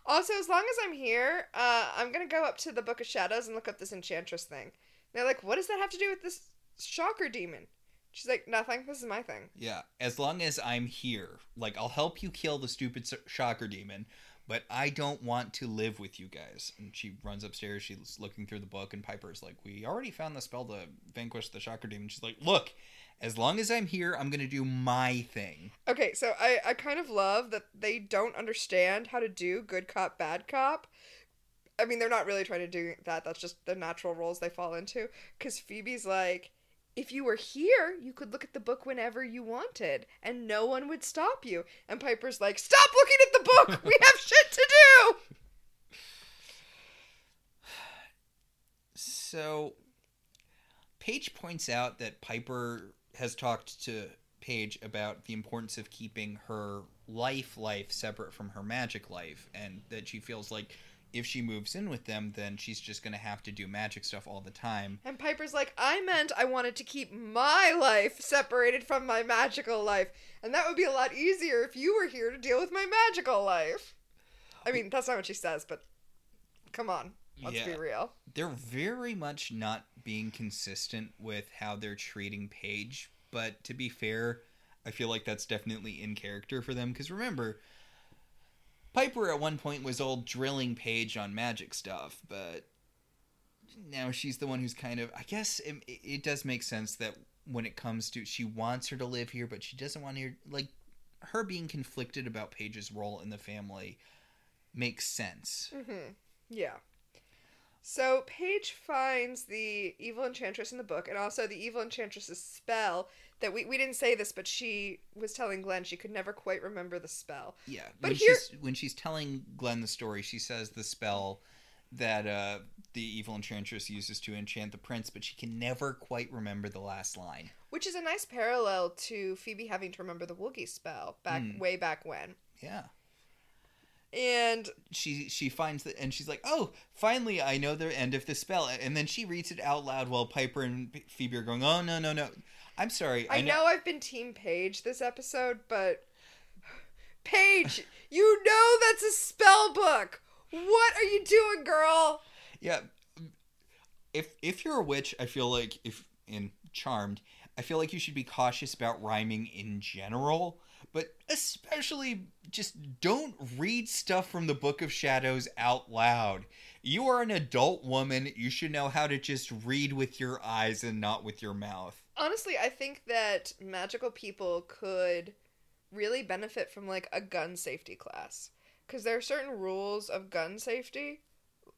Speaker 2: Also, as long as I'm here, uh, I'm gonna go up to the Book of Shadows and look up this enchantress thing. They're like, What does that have to do with this shocker demon. She's like, nothing. This is my thing.
Speaker 1: Yeah, as long as I'm here, like I'll help you kill the stupid shocker demon, but I don't want to live with you guys. And she runs upstairs. She's looking through the book, and Piper's like, "We already found the spell to vanquish the shocker demon." She's like, "Look, as long as I'm here, I'm gonna do my thing."
Speaker 2: Okay, so I, I kind of love that they don't understand how to do good cop, bad cop. I mean, they're not really trying to do that. That's just the natural roles they fall into. Because Phoebe's like, if you were here, you could look at the book whenever you wanted, and no one would stop you. And Piper's like, stop looking book! We have shit to do!
Speaker 1: So, Paige points out that Piper has talked to Paige about the importance of keeping her life life separate from her magic life, and that she feels like if she moves in with them, then she's just going to have to do magic stuff all the time.
Speaker 2: And Piper's like, I meant I wanted to keep my life separated from my magical life. And that would be a lot easier if you were here to deal with my magical life. I mean, that's not what she says, but come on. Let's be real.
Speaker 1: They're very much not being consistent with how they're treating Paige, but to be fair, I feel like that's definitely in character for them because remember, Piper at one point was all drilling Paige on magic stuff, but now she's the one who's kind of. I guess it, it does make sense that when it comes to she wants her to live here, but she doesn't want her like her being conflicted about Paige's role in the family makes sense.
Speaker 2: Mm-hmm. Yeah. So Paige finds the evil enchantress in the book, and also the evil enchantress's spell. That we, we didn't say this, but she was telling Glenn she could never quite remember the spell.
Speaker 1: Yeah,
Speaker 2: But
Speaker 1: when
Speaker 2: here-
Speaker 1: she's when she's telling Glenn the story, she says the spell that uh, the evil enchantress uses to enchant the prince, but she can never quite remember the last line.
Speaker 2: Which is a nice parallel to Phoebe having to remember the Woogy spell back
Speaker 1: Mm.
Speaker 2: way back when.
Speaker 1: Yeah,
Speaker 2: And
Speaker 1: she she finds that, and she's like, "Oh, finally, I know the end of the spell." And then she reads it out loud while Piper and Phoebe are going, "Oh no, no, no! I'm sorry.
Speaker 2: I know I've been Team Paige this episode, but Paige, you know that's a spell book. What are you doing, girl?
Speaker 1: Yeah. If if you're a witch, I feel like if in Charmed, I feel like you should be cautious about rhyming in general, but especially just don't read stuff from the Book of Shadows out loud. You are an adult woman, you should know how to just read with your eyes and not with your mouth.
Speaker 2: Honestly, I think that magical people could really benefit from like a gun safety class because there are certain rules of gun safety.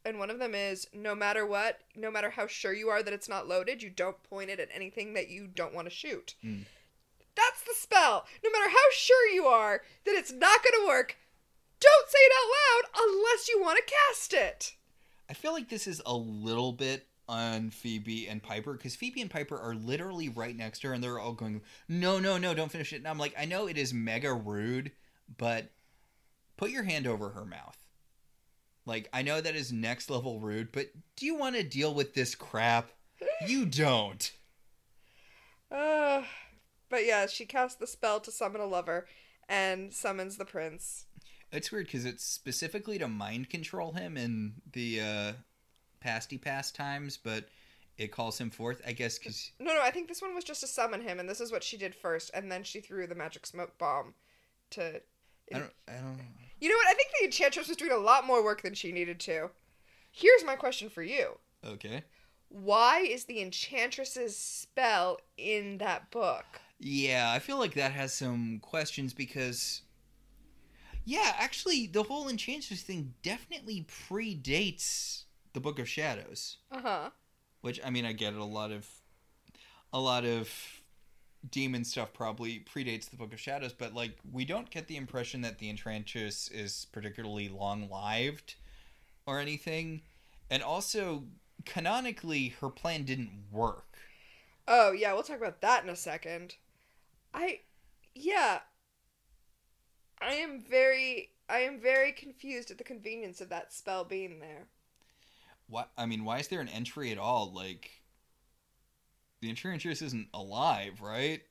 Speaker 2: And one of them is no matter what, no matter how sure you are that it's not loaded, you don't point it at anything that you don't want to shoot.
Speaker 1: Mm.
Speaker 2: That's the spell. No matter how sure you are that it's not going to work, don't say it out loud unless you want to cast it.
Speaker 1: I feel like this is a little bit on Phoebe and Piper because Phoebe and Piper are literally right next to her and they're all going, No, no, no, don't finish it. And I'm like, I know it is mega rude, but put your hand over her mouth. Like, I know that is next level rude, but do you want to deal with this crap? You don't.
Speaker 2: Uh, but yeah, she casts the spell to summon a lover and summons the prince.
Speaker 1: It's weird because it's specifically to mind control him in the uh, pasty past times, but it calls him forth, I guess, because
Speaker 2: No, no, I think this one was just to summon him, and this is what she did first, and then she threw the magic smoke bomb to.
Speaker 1: I don't, I don't.
Speaker 2: You know what? I think the enchantress was doing a lot more work than she needed to. Here's my question for you
Speaker 1: Okay.
Speaker 2: Why is the enchantress's spell in that book?
Speaker 1: Yeah, I feel like that has some questions because. Yeah, actually, the whole Enchantress thing definitely predates the Book of Shadows.
Speaker 2: Uh huh.
Speaker 1: Which, I mean, I get it. A lot of. A lot of demon stuff probably predates the Book of Shadows, but, like, we don't get the impression that the Enchantress is particularly long lived or anything. And also, canonically, her plan didn't work.
Speaker 2: Oh, yeah, we'll talk about that in a second. I. Yeah. I am very. I am very confused at the convenience of that spell being there.
Speaker 1: Why? I mean, why is there an entry at all? Like, the Enchantress isn't alive, right?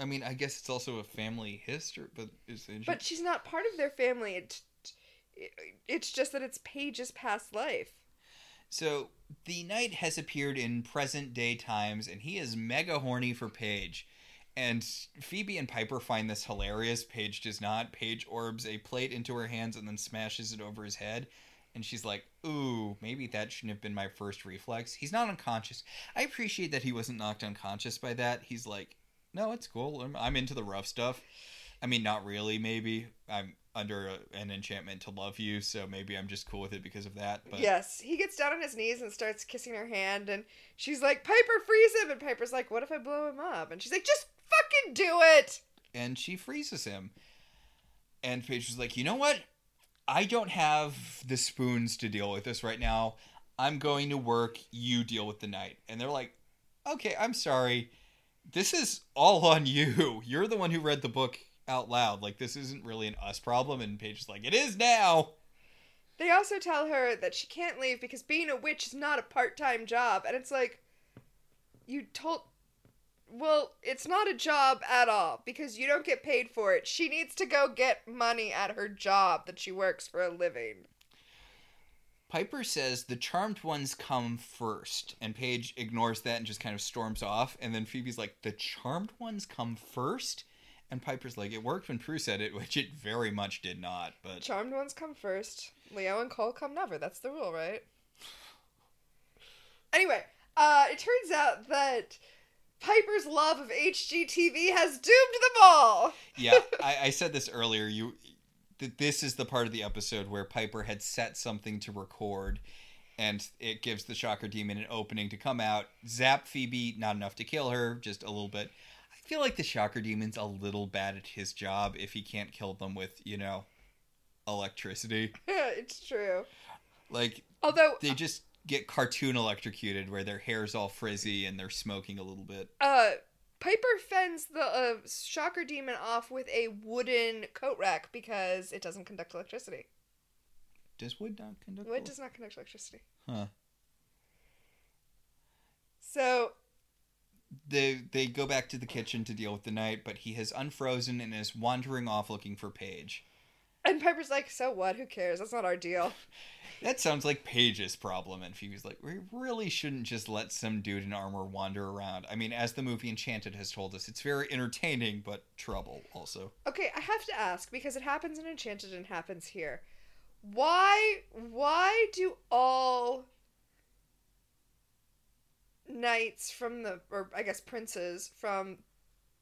Speaker 1: I mean, I guess it's also a family history, but is the
Speaker 2: But she's not part of their family. It, it, it's just that it's Paige's past life.
Speaker 1: so the knight has appeared in present day times and he is mega horny for Paige. And Phoebe and Piper find this hilarious. Paige does not. Paige orbs a plate into her hands and then smashes it over his head. And she's like, Ooh, maybe that shouldn't have been my first reflex. He's not unconscious. I appreciate that he wasn't knocked unconscious by that. He's like, No, it's cool. I'm, I'm into the rough stuff. I mean, not really, maybe. I'm under a, an enchantment to love you, so maybe I'm just cool with it because of that. But
Speaker 2: Yes, he gets down on his knees and starts kissing her hand, and she's like, Piper, freeze him! And Piper's like, What if I blow him up? And she's like, Just fucking do it!
Speaker 1: and she freezes him. And Paige is like, you know what? I don't have the spoons to deal with this right now. I'm going to work. You deal with the knight. And they're like, okay, I'm sorry. This is all on you. You're the one who read the book out loud. Like, this isn't really an us problem. And Paige is like, it is now.
Speaker 2: They also tell her that she can't leave because being a witch is not a part time job. And it's like, you told. Well, it's not a job at all because you don't get paid for it. She needs to go get money at her job that she works for a living.
Speaker 1: Piper says the charmed ones come first, and Paige ignores that and just kind of storms off. And then Phoebe's like, "The charmed ones come first? And Piper's like, "It worked when Prue said it, which it very much did not." But
Speaker 2: Charmed ones come first. Leo and Cole come never. That's the rule, right? Anyway, uh, it turns out that Piper's love of HGTV has doomed them all.
Speaker 1: yeah, I, I said this earlier. You, th- this is the part of the episode where Piper had set something to record, and it gives the Shocker Demon an opening to come out, zap Phoebe, not enough to kill her, just a little bit. I feel like the Shocker Demon's a little bad at his job if he can't kill them with, you know, electricity.
Speaker 2: it's true.
Speaker 1: Like
Speaker 2: Although,
Speaker 1: they just get cartoon electrocuted where their hair's all frizzy and they're smoking a little bit.
Speaker 2: uh, Piper fends the uh, Shocker Demon off with a wooden coat rack because it doesn't conduct electricity.
Speaker 1: Does wood not conduct?
Speaker 2: Wood does not conduct electricity.
Speaker 1: Huh.
Speaker 2: So,
Speaker 1: they they go back to the kitchen to deal with the knight, but he has unfrozen and is wandering off looking for Paige.
Speaker 2: and Piper's like, so what? Who cares? That's not our deal.
Speaker 1: That sounds like Paige's problem, and Phoebe's like, we really shouldn't just let some dude in armor wander around. I mean, as the movie Enchanted has told us, it's very entertaining, but trouble also.
Speaker 2: Okay, I have to ask because it happens in Enchanted and happens here. Why why do all knights from the or I guess princes from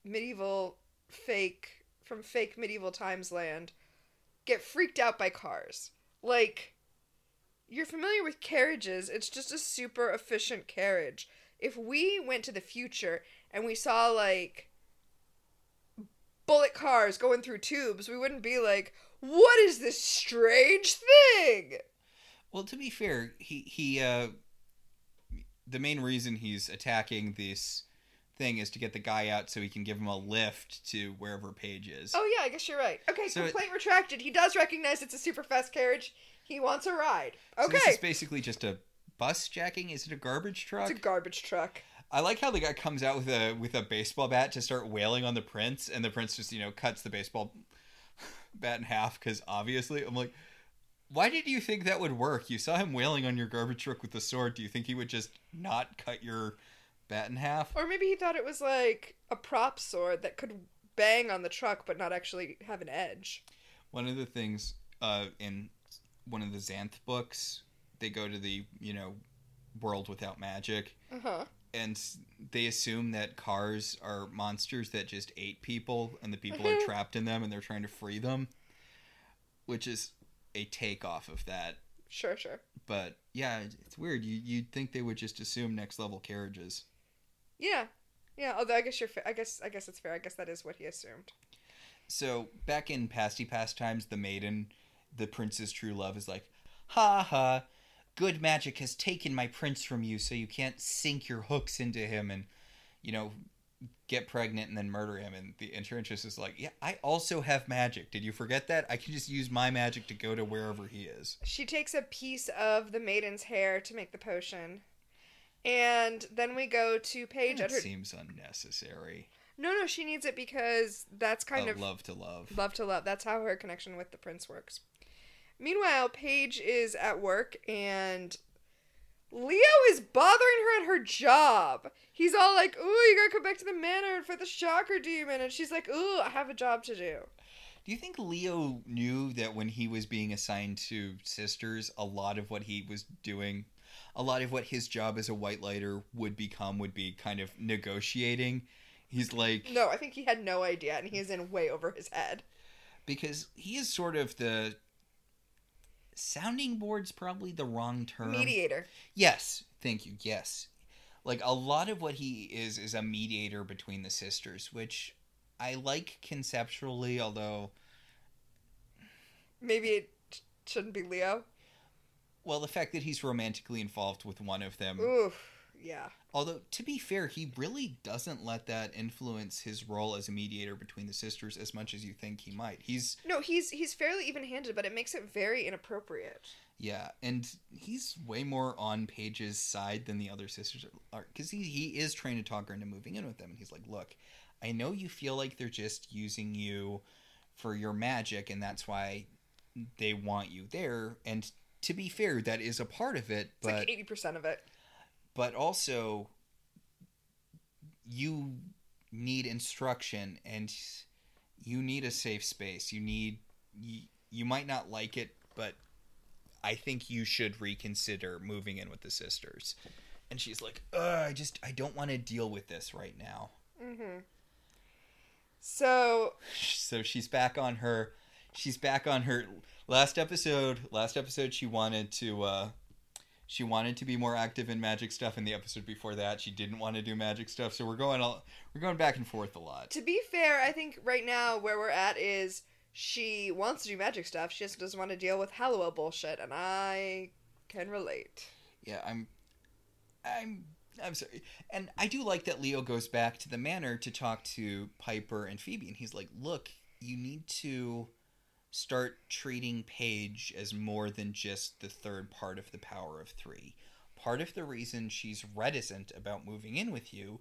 Speaker 2: medieval fake from fake medieval times land get freaked out by cars? Like you're familiar with carriages, it's just a super efficient carriage. If we went to the future and we saw like bullet cars going through tubes, we wouldn't be like, "What is this strange thing?"
Speaker 1: Well, to be fair, he he uh the main reason he's attacking this thing is to get the guy out so he can give him a lift to wherever Paige is.
Speaker 2: Oh yeah, I guess you're right. Okay,
Speaker 1: So it-
Speaker 2: complaint retracted. He does recognize it's a super fast carriage. He wants a ride.
Speaker 1: So
Speaker 2: Okay,
Speaker 1: this is basically just a bus jacking. Is it a garbage truck?
Speaker 2: it's a garbage truck.
Speaker 1: I like how the guy comes out with a with a baseball bat to start wailing on the prince, and the prince just you know cuts the baseball bat in half because obviously I'm like, why did you think that would work? You saw him wailing on your garbage truck with the sword. Do you think he would just not cut your bat in half?
Speaker 2: Or maybe he thought it was like a prop sword that could bang on the truck but not actually have an edge.
Speaker 1: One of the things uh, in one of the Xanth books, they go to the you know world without magic,
Speaker 2: Uh huh.
Speaker 1: and they assume that cars are monsters that just ate people and the people are trapped in them and they're trying to free them which is a takeoff of that
Speaker 2: Sure, sure.
Speaker 1: but yeah it's weird you, you'd think they would just assume next level carriages
Speaker 2: Yeah, yeah. Although I guess you're. Fa- I guess. I guess it's fair. I guess that is what he assumed.
Speaker 1: so back in pasty past times the maiden the prince's true love is like ha ha good magic has taken my prince from you so you can't sink your hooks into him and you know get pregnant and then murder him and the enchantress is like yeah i also have magic did you forget that i can just use my magic to go to wherever he is
Speaker 2: She takes a piece of the maiden's hair to make the potion. And then we go to Paige
Speaker 1: that
Speaker 2: at her.
Speaker 1: seems unnecessary
Speaker 2: No, no, she needs it because that's kind
Speaker 1: A
Speaker 2: of
Speaker 1: love to love
Speaker 2: love to love. That's how her connection with the prince works. Meanwhile, Paige is at work and Leo is bothering her at her job. He's all like, "Ooh, you gotta come back to the manor and fight the shocker demon," and she's like, "Ooh, I have a job to do."
Speaker 1: Do you think Leo knew that when he was being assigned to sisters, a lot of what he was doing, a lot of what his job as a white lighter would become would be kind of negotiating? He's like
Speaker 2: No, I think he had no idea, and he's in way over his head.
Speaker 1: because he is sort of the sounding board's probably the wrong term.
Speaker 2: Mediator.
Speaker 1: Yes, thank you. Yes. Like a lot of what he is is a mediator between the sisters, which I like conceptually, although
Speaker 2: Maybe it shouldn't be Leo.
Speaker 1: well, the fact that he's romantically involved with one of them.
Speaker 2: Ooh, yeah.
Speaker 1: Although to be fair, he really doesn't let that influence his role as a mediator between the sisters as much as you think he might. He's
Speaker 2: No, he's he's fairly even-handed, but it makes it very inappropriate.
Speaker 1: yeah, and he's way more on Paige's side than the other sisters are because he he is trying to talk her into moving in with them, and he's like, "Look, I know you feel like they're just using you for your magic, and that's why they want you there." And to be fair, that is a part of it,
Speaker 2: It's like eighty percent of it.
Speaker 1: But also you need instruction and you need a safe space. You need you, you might not like it but i think you should reconsider moving in with the sisters. And she's like i just i don't want to deal with this right now.
Speaker 2: Mm-hmm. So
Speaker 1: so she's back on her she's back on her last episode last episode she wanted to uh she wanted to be more active in magic stuff in the episode before that she didn't want to do magic stuff so we're going all we're going back and forth a lot
Speaker 2: to be fair, I think right now where we're at is she wants to do magic stuff. She just doesn't want to deal with Halliwell bullshit, and I can relate.
Speaker 1: yeah i'm i'm i'm sorry and i do like that leo goes back to the manor to talk to piper and phoebe and he's like look you need to start treating paige as more than just the third part of the power of three part of the reason she's reticent about moving in with you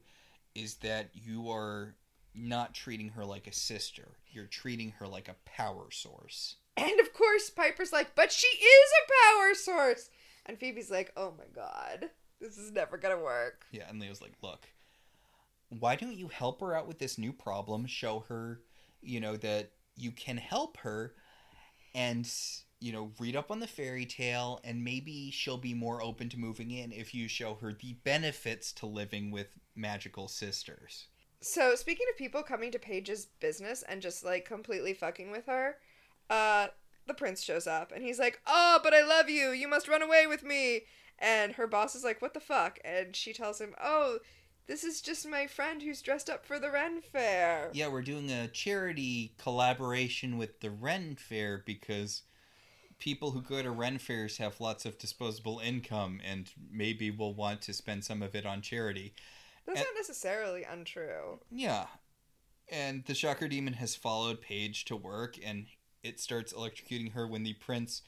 Speaker 1: is that you are not treating her like a sister you're treating her like a power source
Speaker 2: And of course, Piper's like, but she is a power source. And Phoebe's like, oh my god, this is never gonna work.
Speaker 1: Yeah, and Leo's like, look, why don't you help her out with this new problem? Show her, you know, that you can help her and, you know, read up on the fairy tale, and maybe she'll be more open to moving in if you show her the benefits to living with magical sisters.
Speaker 2: So, speaking of people coming to Paige's business and just like completely fucking with her, uh, the prince shows up and he's like, Oh, but I love you. You must run away with me. And her boss is like, What the fuck? And she tells him, Oh, this is just my friend who's dressed up for the Ren Fair.
Speaker 1: Yeah, we're doing a charity collaboration with the Ren Fair because people who go to Ren fairs have lots of disposable income and maybe will want to spend some of it on charity.
Speaker 2: That's
Speaker 1: And-
Speaker 2: not necessarily untrue.
Speaker 1: Yeah. And the Shocker Demon has followed Paige to work, and it starts electrocuting her when the prince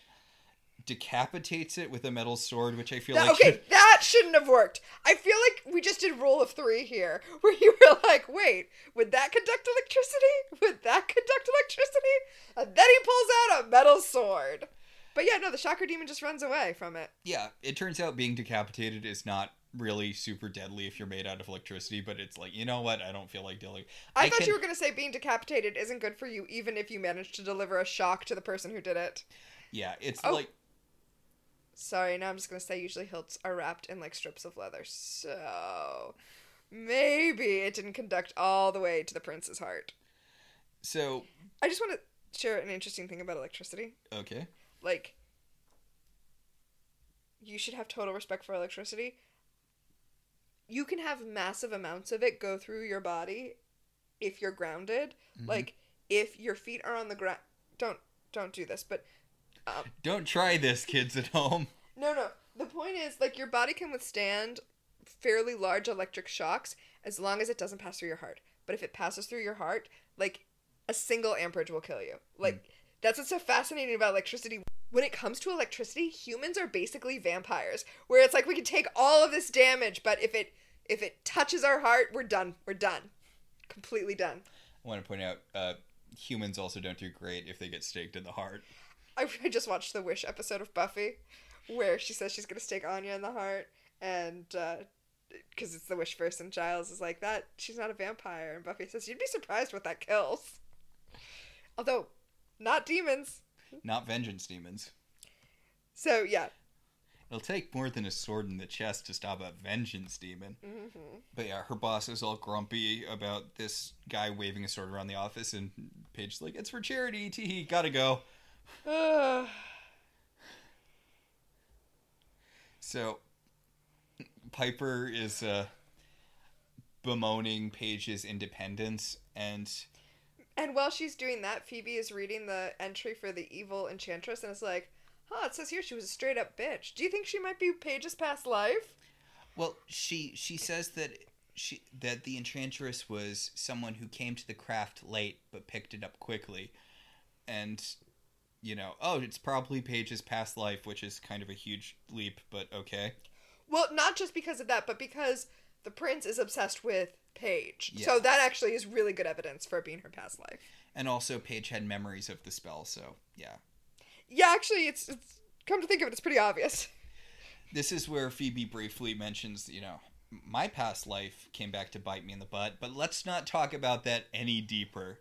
Speaker 1: decapitates it with a metal sword, which I feel
Speaker 2: That-
Speaker 1: like
Speaker 2: okay,
Speaker 1: should-
Speaker 2: that shouldn't have worked. I feel like we just did rule of three here, where you were like, wait, would that conduct electricity? Would that conduct electricity? And then he pulls out a metal sword. But yeah, no, the shocker demon just runs away from it.
Speaker 1: yeah, it turns out being decapitated is not really super deadly if you're made out of electricity, but it's like, you know what? I don't feel like dealing.
Speaker 2: I,
Speaker 1: I
Speaker 2: thought
Speaker 1: can-
Speaker 2: you were going to say being decapitated isn't good for you, even if you manage to deliver a shock to the person who did it.
Speaker 1: Yeah, it's
Speaker 2: Oh.
Speaker 1: like
Speaker 2: Sorry, now I'm just going to say usually hilts are wrapped in like strips of leather. So maybe it didn't conduct all the way to the prince's heart.
Speaker 1: so
Speaker 2: I just want to share an interesting thing about electricity.
Speaker 1: okay.
Speaker 2: Like, you should have total respect for electricity. You can have massive amounts of it go through your body if you're grounded.
Speaker 1: Mhm.
Speaker 2: Like, if your feet are on the ground. Don't don't do this, but
Speaker 1: Don't try this, kids at home.
Speaker 2: no, no. The point is, like, your body can withstand fairly large electric shocks as long as it doesn't pass through your heart. But if it passes through your heart, like, a single amperage will kill you. Like, that's what's so fascinating about electricity. When it comes to electricity, humans are basically vampires, where it's like we can take all of this damage, but if it if it touches our heart, we're done. We're done. Completely done.
Speaker 1: I want to point out uh, humans also don't do great if they get staked in the heart.
Speaker 2: I, I just watched the Wish episode of Buffy, where she says she's gonna stake Anya in the heart, and because it's the Wishverse, and Giles is like that. She's not a vampire, and Buffy says you'd be surprised what that kills. Although, not demons.
Speaker 1: Not vengeance demons.
Speaker 2: So yeah,
Speaker 1: It'll take more than a sword in the chest to stop a vengeance demon.
Speaker 2: hmm
Speaker 1: But yeah, her boss is all grumpy about this guy waving a sword around the office, and Paige's like, "It's for charity, tee gotta go." So Piper is uh, bemoaning Paige's independence, and
Speaker 2: and while she's doing that, Phoebe is reading the entry for the evil enchantress, and it's like, huh, it says here she was a straight up bitch. Do you think she might be Paige's past life?
Speaker 1: well, she she says that she that the enchantress was someone who came to the craft late but picked it up quickly, and you know, oh, it's probably Paige's past life, which is kind of a huge leap, but okay.
Speaker 2: Well, not just because of that, but because the prince is obsessed with Paige.
Speaker 1: Yeah.
Speaker 2: So that actually is really good evidence for it being her past life.
Speaker 1: And also, Paige had memories of the spell, so yeah.
Speaker 2: Yeah, actually, it's, it's come to think of it, it's pretty obvious.
Speaker 1: This is where Phoebe briefly mentions, you know, my past life came back to bite me in the butt, but let's not talk about that any deeper.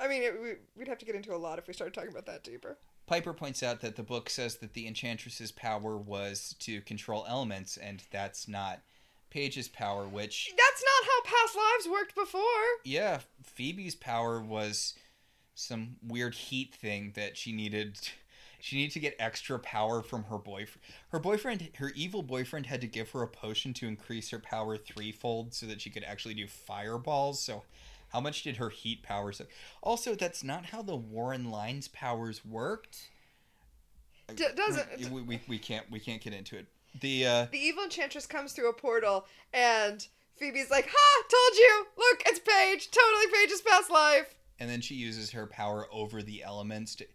Speaker 2: I mean, it, we, we'd have to get into a lot if we started talking about that deeper.
Speaker 1: Piper points out that the book says that the Enchantress's power was to control elements, and that's not Paige's power, which,
Speaker 2: That's not how past lives worked before.
Speaker 1: yeah, Phoebe's power was some weird heat thing that she needed. She needed to get extra power from her boyfriend. Her boyfriend, her evil boyfriend, had to give her a potion to increase her power threefold so that she could actually do fireballs. So, how much did her heat powers? Also, that's not how the Warren Lines powers worked.
Speaker 2: D- doesn't-
Speaker 1: we, we, we can't we can't get into it. The uh,
Speaker 2: The evil enchantress comes through a portal, and Phoebe's like, Ha! Told you! Look, it's Paige! Totally Paige's past life!
Speaker 1: and then she uses her power over the elements to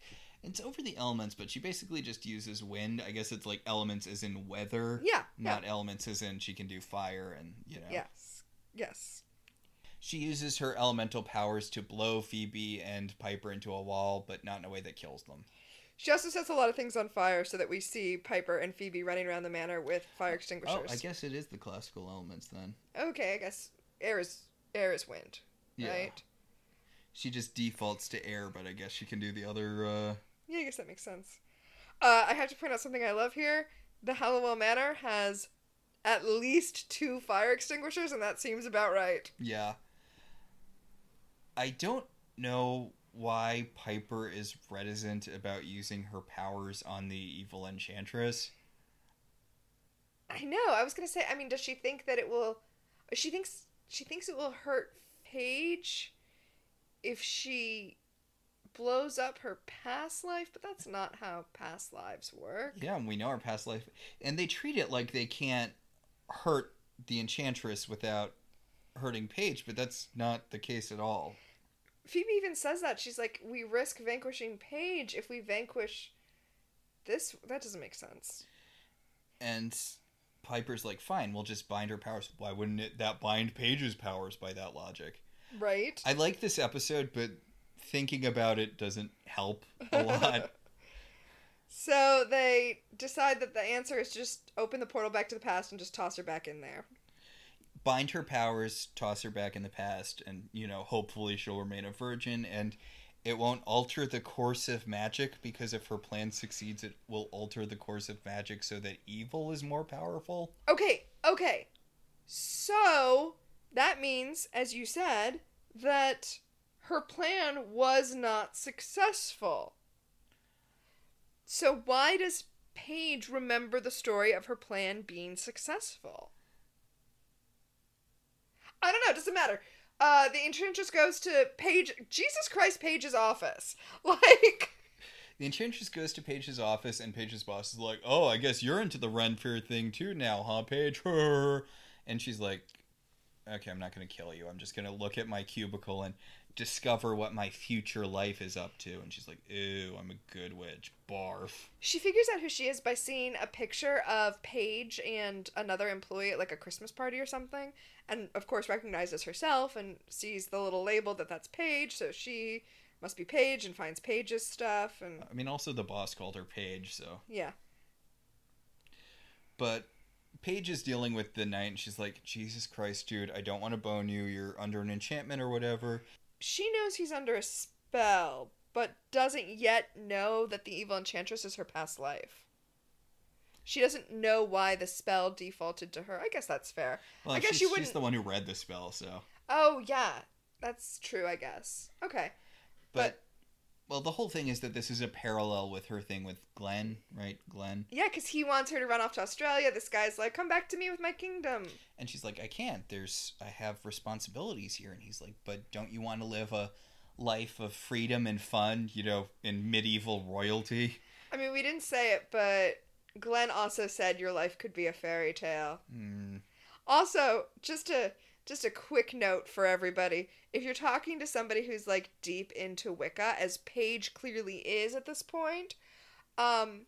Speaker 1: it's over the elements but she basically just uses wind i guess it's like elements as in weather
Speaker 2: Yeah.
Speaker 1: not elements as in she can do fire and you know.
Speaker 2: Yes. Yes.
Speaker 1: She uses her elemental powers to blow phoebe and piper into a wall but not in a way that kills them
Speaker 2: She also sets a lot of things on fire so that we see Piper and Phoebe running around the manor with fire extinguishers.
Speaker 1: oh i guess it is the classical elements then
Speaker 2: Okay, I guess air is air is wind,
Speaker 1: yeah
Speaker 2: right?
Speaker 1: she just defaults to air but i guess she can do the other uh
Speaker 2: Yeah, I guess that makes sense. Uh, I have to point out something I love here. The Halliwell Manor has at least two fire extinguishers, and that seems about right.
Speaker 1: Yeah. I don't know why Piper is reticent about using her powers on the evil enchantress.
Speaker 2: I know. I was gonna say. I mean, does she think that it will? She thinks she thinks it will hurt Paige if she blows up her past life, but that's not how past lives work.
Speaker 1: Yeah, and we know her past life. And they treat it like they can't hurt the enchantress without hurting Paige, but that's not the case at all.
Speaker 2: Phoebe even says that she's like, "We risk vanquishing Paige if we vanquish this." That doesn't make sense.
Speaker 1: And Piper's like, fine, we'll just bind her powers. Why wouldn't it that bind Paige's powers by that logic?
Speaker 2: Right?
Speaker 1: I like this episode, but thinking about it doesn't help a lot.
Speaker 2: So they decide that the answer is just open the portal back to the past and just toss her back in there.
Speaker 1: Bind her powers, toss her back in the past, and you know, hopefully she'll remain a virgin and it won't alter the course of magic because if her plan succeeds it will alter the course of magic so that evil is more powerful.
Speaker 2: Okay, okay. So that means, as you said, that her plan was not successful. So why does Paige remember the story of her plan being successful? I don't know, it doesn't matter. Uh, the just goes to Paige, Jesus Christ, Paige's office. Like,
Speaker 1: The enchantress goes to Paige's office and Paige's boss is like, "Oh, I guess you're into the Renfair thing too now, huh, Paige?" And she's like, "Okay, I'm not to kill you. I'm just to look at my cubicle and discover what my future life is up to." And she's like, "Ew, I'm a good witch. Barf."
Speaker 2: She figures out who she is by seeing a picture of Paige and another employee at like a Christmas party or something, and of course recognizes herself and sees the little label that that's Paige. So she must be Paige and finds Paige's stuff and
Speaker 1: I mean, also the boss called her Paige, so.
Speaker 2: yeah.
Speaker 1: But Paige is dealing with the knight, and she's like, Jesus Christ, dude, I don't want to bone you. You're under an enchantment or whatever.
Speaker 2: She knows he's under a spell, but doesn't yet know that the evil enchantress is her past life. She doesn't know why the spell defaulted to her. I guess that's fair.
Speaker 1: Well,
Speaker 2: I guess
Speaker 1: she's,
Speaker 2: you wouldn't-
Speaker 1: the one who read the spell, so.
Speaker 2: Oh yeah, that's true. I guess. Okay.
Speaker 1: But, well, the whole thing is that this is a parallel with her thing with Glenn, right? Glenn.
Speaker 2: Yeah, because he wants her to run off to Australia. This guy's like, "Come back to me with my kingdom."
Speaker 1: And she's like, I can't. There's, I have responsibilities here. And he's like, but don't you want to live a life of freedom and fun, you know, in medieval royalty?
Speaker 2: I mean, we didn't say it, but Glenn also said your life could be a fairy tale.
Speaker 1: Hmm.
Speaker 2: Also, just a just a quick note for everybody. If you're talking to somebody who's like deep into Wicca, as Paige clearly is at this point, um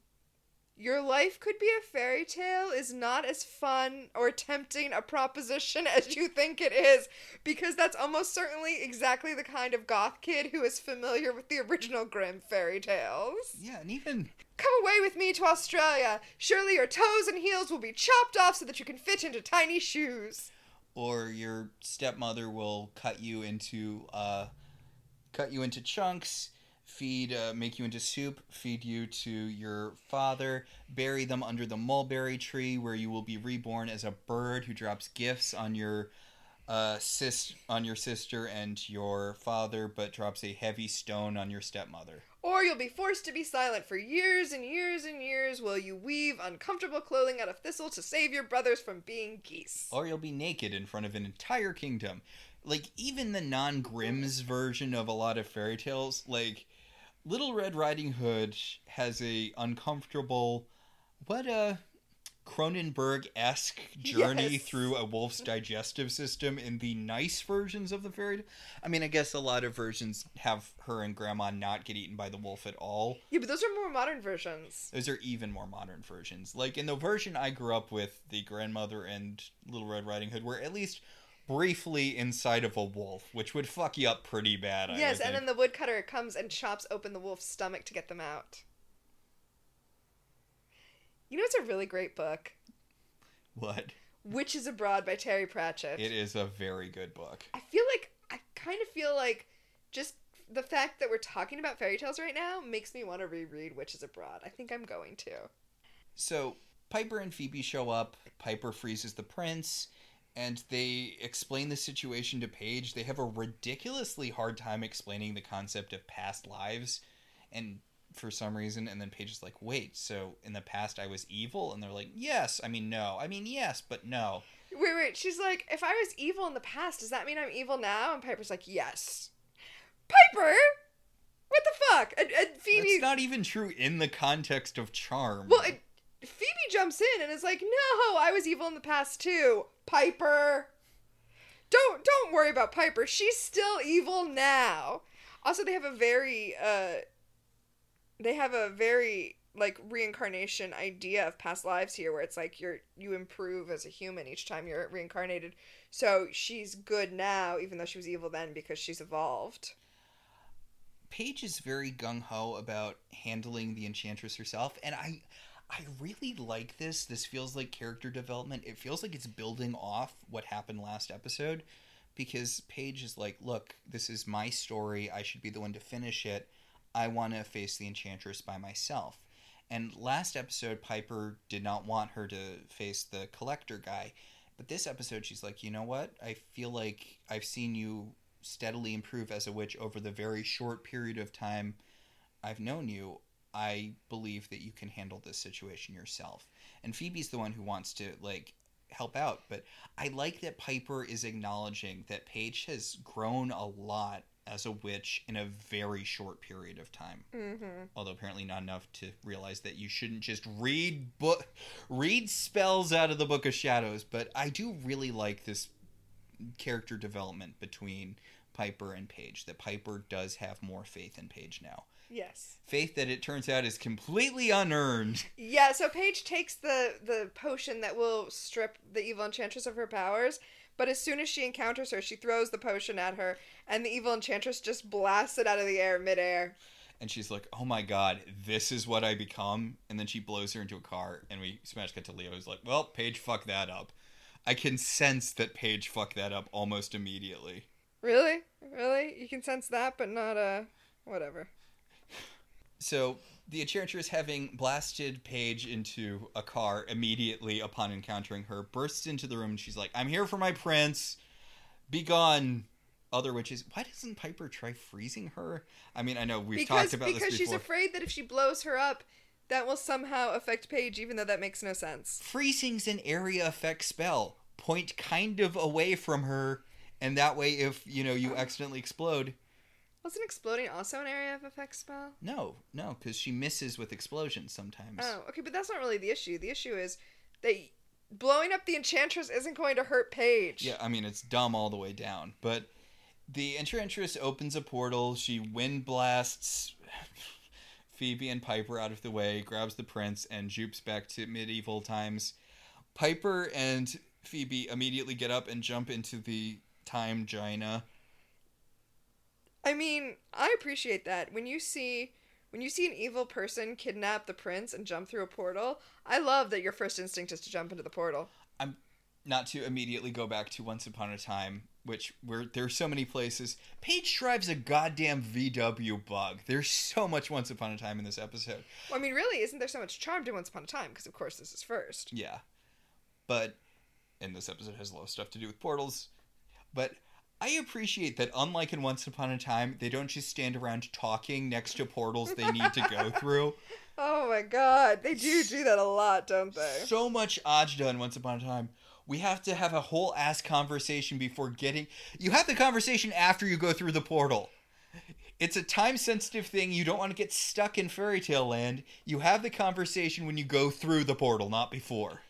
Speaker 2: your life could be a fairy tale is not as fun or tempting a proposition as you think it is because that's almost certainly exactly the kind of goth kid who is familiar with the original Grimm fairy tales.
Speaker 1: Yeah, and even
Speaker 2: Come away with me to Australia. Surely your toes and heels will be chopped off so that you can fit into tiny shoes.
Speaker 1: Or your stepmother will cut you into uh, cut you into chunks feed uh, make you into soup feed you to your father bury them under the mulberry tree where you will be reborn as a bird who drops gifts on your uh, sis on your sister and your father but drops a heavy stone on your stepmother
Speaker 2: Or you'll be forced to be silent for years and years and years while you weave uncomfortable clothing out of thistle to save your brothers from being geese.
Speaker 1: or you'll be naked in front of an entire kingdom. Like even the non-Grimm's version of a lot of fairy tales, like Little Red Riding Hood has a uncomfortable what a Cronenberg-esque journey
Speaker 2: Yes.
Speaker 1: through a wolf's digestive system in the nice versions of the fairy. I mean, I guess a lot of versions have her and grandma not get eaten by the wolf at all.
Speaker 2: Yeah, but those are more modern versions.
Speaker 1: Those are even more modern versions. Like in the version I grew up with, the grandmother and Little Red Riding Hood were at least briefly inside of a wolf, which would fuck you up pretty bad. I
Speaker 2: yes,
Speaker 1: would
Speaker 2: and
Speaker 1: think.
Speaker 2: then the woodcutter comes and chops open the wolf's stomach to get them out. You know, it's a really great book.
Speaker 1: what?
Speaker 2: Witches Abroad by Terry Pratchett.
Speaker 1: It is a very good book.
Speaker 2: I feel like I kind of feel like just the fact that we're talking about fairy tales right now makes me want to reread Witches Abroad. I think I'm going to.
Speaker 1: So Piper and Phoebe show up. Piper freezes the prince, and they explain the situation to Paige. They have a ridiculously hard time explaining the concept of past lives, and for some reason, and then Paige is like, "Wait, so in the past I was evil?" And they're like, "Yes, I mean no, I mean yes, but no."
Speaker 2: Wait, wait. She's like, if I was evil in the past, does that mean I'm evil now? And Piper's like, yes. Piper, what the fuck? And, and Phoebe,
Speaker 1: That's not even true in the context of charm.
Speaker 2: well, and Phoebe jumps in and is like, no, I was evil in the past too. Piper, don't don't worry about Piper. She's still evil now. Also, they have a very uh, they have a very like reincarnation idea of past lives here where it's like you're you improve as a human each time you're reincarnated so she's good now even though she was evil then because she's evolved
Speaker 1: Paige is very gung ho about handling the enchantress herself, and I, I really like this. This feels like character development. It feels like it's building off what happened last episode, because Paige is like, "Look, this is my story. I should be the one to finish it. I want to face the enchantress by myself." And last episode, Piper did not want her to face the collector guy, but this episode, she's like, "You know what? I feel like I've seen you steadily improve as a witch over the very short period of time I've known you, I believe that you can handle this situation yourself. And Phoebe's the one who wants to like help out, but I like that Piper is acknowledging that Paige has grown a lot as a witch in a very short period of time.
Speaker 2: mm-hmm.
Speaker 1: Although apparently not enough to realize that you shouldn't just read book read spells out of the book of shadows, but I do really like this character development between Piper and Paige. That Piper does have more faith in Paige now.
Speaker 2: Yes.
Speaker 1: Faith that it turns out is completely unearned.
Speaker 2: Yeah, so Paige takes the the potion that will strip the evil enchantress of her powers, but as soon as she encounters her, she throws the potion at her, and the evil enchantress just blasts it out of the air midair.
Speaker 1: And she's like, "Oh my god, this is what I become." And then she blows her into a car, and we smash cut to Leo. Who's like, "Well, Paige fucked that up." I can sense that Paige fucked that up almost immediately.
Speaker 2: Really? Really? You can sense that, but not uh whatever.
Speaker 1: So the Enchantress, having blasted Paige into a car immediately upon encountering her, bursts into the room and she's like, I'm here for my prince. Be gone, other witches. Why doesn't Piper try freezing her? I mean, I know we've
Speaker 2: because
Speaker 1: talked about
Speaker 2: because
Speaker 1: this
Speaker 2: she's afraid that if she blows her up, that will somehow affect Paige, even though that makes no sense.
Speaker 1: Freezing's an area effect spell. Point kind of away from her, and that way, if you know you oh. accidentally explode,
Speaker 2: Wasn't exploding also an area of effect spell?
Speaker 1: no, no, because she misses with explosions sometimes.
Speaker 2: Oh, okay, but that's not really the issue. The issue is that blowing up the enchantress isn't going to hurt Paige.
Speaker 1: Yeah, I mean it's dumb all the way down. But the Enchantress opens a portal. She wind blasts Phoebe and Piper out of the way, grabs the prince, and jupes back to medieval times. Piper and Phoebe immediately get up and jump into the time Gina.
Speaker 2: I mean, I appreciate that. When you see when you see an evil person kidnap the prince and jump through a portal, I love that your first instinct is to jump into the portal.
Speaker 1: I'm not to immediately go back to Once Upon a Time, which where there's so many places. Paige drives a goddamn VW bug. There's so much Once Upon a Time in this episode.
Speaker 2: Well, I mean, really, isn't there so much charm to Once Upon a Time? Because of course this is first.
Speaker 1: Yeah. But and this episode has a lot of stuff to do with portals. But I appreciate that unlike in Once Upon a Time, they don't just stand around talking next to portals they need to go through.
Speaker 2: Oh my god, they do do that a lot, don't they?
Speaker 1: So much Ajda in Once Upon a Time. We have to have a whole ass conversation before getting you have the conversation after you go through the portal. It's a time sensitive thing. You don't want to get stuck in fairy tale land. You have the conversation when you go through the portal, not before.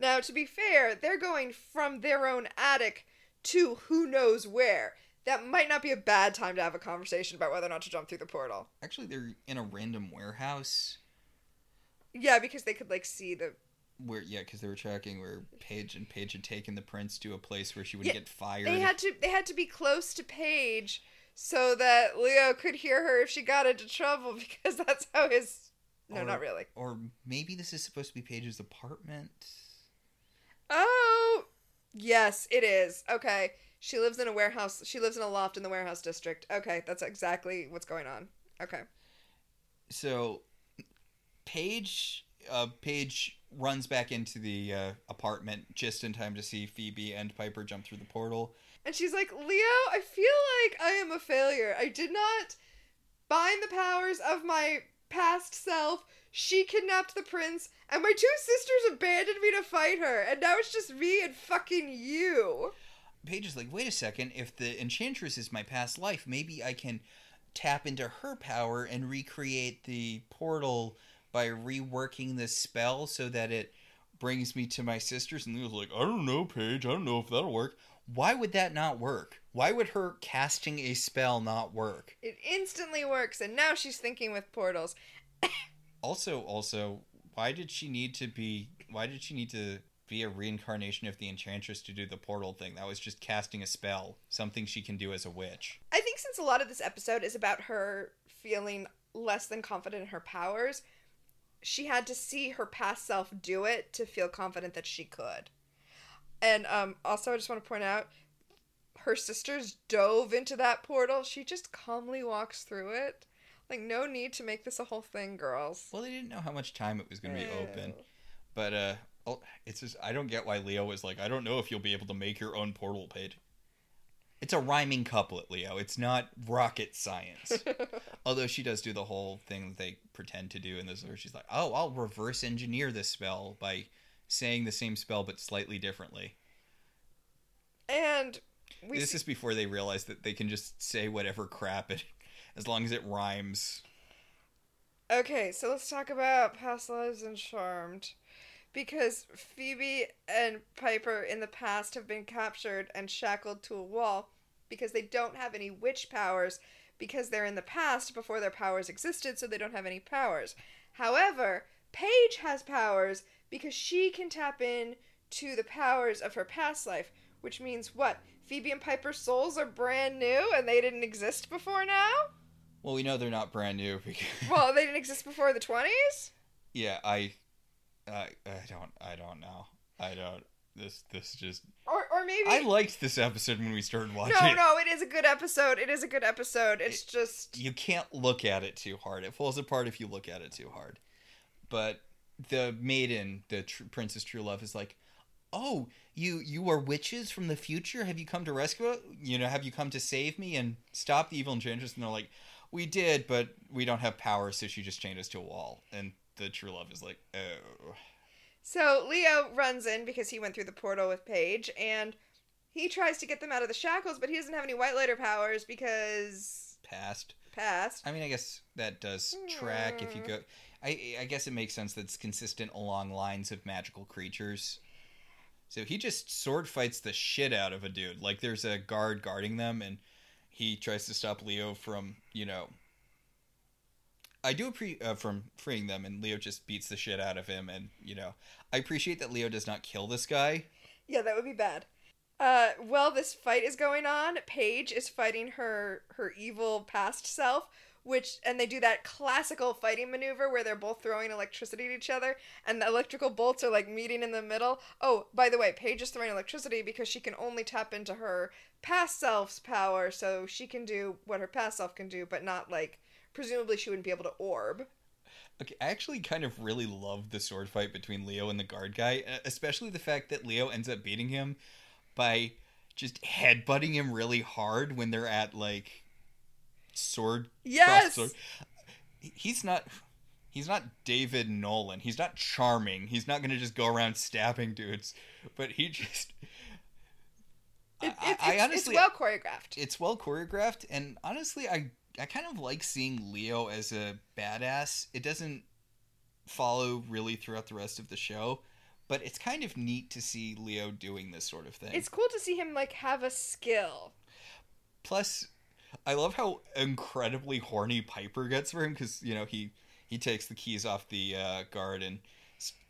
Speaker 2: Now, to be fair, they're going from their own attic to who knows where. That might not be a bad time to have a conversation about whether or not to jump through the portal.
Speaker 1: Actually, they're in a random warehouse
Speaker 2: Yeah, because they could like see the
Speaker 1: where yeah, because they were tracking where Paige and Paige had taken the prince to a place where she wouldn't
Speaker 2: Yeah,
Speaker 1: get fired.
Speaker 2: They had to they had to be close to Paige so that Leo could hear her if she got into trouble because that's how his No,
Speaker 1: Or-
Speaker 2: not really.
Speaker 1: or maybe this is supposed to be Paige's apartment.
Speaker 2: Oh, yes, it is. Okay. She lives in a warehouse. She lives in a loft in the warehouse district. Okay, that's exactly what's going on. Okay.
Speaker 1: So, Paige, uh, Paige runs back into the uh, apartment just in time to see Phoebe and Piper jump through the portal.
Speaker 2: And she's like, Leo, I feel like I am a failure. I did not bind the powers of my past self. She kidnapped the prince, and my two sisters abandoned me to fight her, and now it's just me and fucking you.
Speaker 1: Paige is like, wait a second, if the Enchantress is my past life, maybe I can tap into her power and recreate the portal by reworking the spell so that it brings me to my sisters. And Leo's like, I don't know, Paige, I don't know if that'll work. Why would that not work? Why would her casting a spell not work?
Speaker 2: It instantly works, and now she's thinking with portals.
Speaker 1: Also, also, why did she need to be? Why did she need to be a reincarnation of the Enchantress to do the portal thing? That was just casting a spell, something she can do as a witch.
Speaker 2: I think since a lot of this episode is about her feeling less than confident in her powers, she had to see her past self do it to feel confident that she could. And um, also, I just want to point out her sisters dove into that portal. She just calmly walks through it. Like, no need to make this a whole thing, girls.
Speaker 1: Well, they didn't know how much time it was going to be open, but uh, oh, it's just I don't get why Leo was like, I don't know if you'll be able to make your own portal page. It's a rhyming couplet, Leo. It's not rocket science. Although she does do the whole thing that they pretend to do in this, where she's like, "Oh, I'll reverse engineer this spell by saying the same spell but slightly differently."
Speaker 2: and we
Speaker 1: this
Speaker 2: see-
Speaker 1: is before they realize that they can just say whatever crap it, as long as it rhymes.
Speaker 2: Okay, so let's talk about past lives and Charmed. Because Phoebe and Piper in the past have been captured and shackled to a wall because they don't have any witch powers because they're in the past before their powers existed, so they don't have any powers. However, Paige has powers because she can tap in to the powers of her past life, which means what? Phoebe and Piper's souls are brand new and they didn't exist before now?
Speaker 1: Well, we know they're not brand new because
Speaker 2: Well, they didn't exist before the 20s?
Speaker 1: yeah, I, I, I don't, I don't know. I don't. This, this just.
Speaker 2: Or, or maybe.
Speaker 1: I liked this episode when we started watching.
Speaker 2: no,
Speaker 1: it.
Speaker 2: no, it is a good episode. It is a good episode. It's just.
Speaker 1: You can't look at it too hard. It falls apart if you look at it too hard. But the maiden, the tr- Princess True Love, is like, "Oh, you you are witches from the future. Have you come to rescue? You know, have you come to save me and stop the evil enchantress?" And they're like, "We did, but we don't have power, so she just chained us to a wall." And the True Love is like, "Oh."
Speaker 2: So Leo runs in because he went through the portal with Paige, and he tries to get them out of the shackles, but he doesn't have any white lighter powers because
Speaker 1: Past.
Speaker 2: past.
Speaker 1: I mean, I guess that does track if you hmm. go. I I guess it makes sense that it's consistent along lines of magical creatures. So he just sword fights the shit out of a dude. Like there's a guard guarding them, and he tries to stop Leo from you know. I do appreciate uh, from freeing them, and Leo just beats the shit out of him, and you know, I appreciate that Leo does not kill this guy.
Speaker 2: Yeah, that would be bad. Uh, while this fight is going on, Paige is fighting her her evil past self, which and they do that classical fighting maneuver where they're both throwing electricity at each other, and the electrical bolts are like meeting in the middle. Oh, by the way, Paige is throwing electricity because she can only tap into her past self's power, so she can do what her past self can do, but not like presumably she wouldn't be able to orb.
Speaker 1: Okay, I actually kind of really love the sword fight between Leo and the guard guy, especially the fact that Leo ends up beating him by just headbutting him really hard when they're at like sword
Speaker 2: Yes!
Speaker 1: sword. He's not he's not David Nolan. He's not charming. He's not going to just go around stabbing dudes, but he just
Speaker 2: It,
Speaker 1: I-
Speaker 2: it's,
Speaker 1: I honestly-
Speaker 2: it's well choreographed.
Speaker 1: it's well choreographed and honestly i i kind of like seeing leo as a badass it doesn't follow really throughout the rest of the show but it's kind of neat to see leo doing this sort of thing
Speaker 2: It's cool to see him like have a skill.
Speaker 1: plus i love how incredibly horny piper gets for him because you know he he takes the keys off the uh, guard and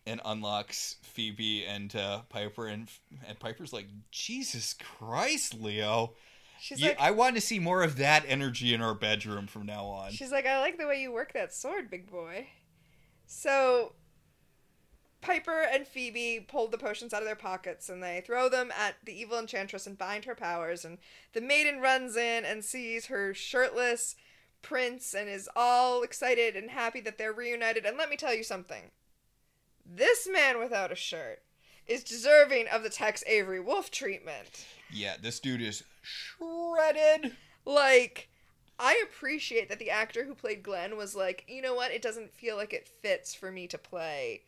Speaker 1: and unlocks phoebe and uh, piper and and piper's like jesus christ leo
Speaker 2: She's
Speaker 1: You-
Speaker 2: like,
Speaker 1: I want to see more of that energy in our bedroom from now on.
Speaker 2: she's like, I like the way you work that sword, big boy. So, Piper and Phoebe pull the potions out of their pockets and they throw them at the evil enchantress and bind her powers. And the maiden runs in and sees her shirtless prince and is all excited and happy that they're reunited. And let me tell you something this man without a shirt is deserving of the Tex Avery Wolf treatment.
Speaker 1: Yeah, this dude is shredded.
Speaker 2: like I appreciate that the actor who played Glenn was like, you know what, it doesn't feel like it fits for me to play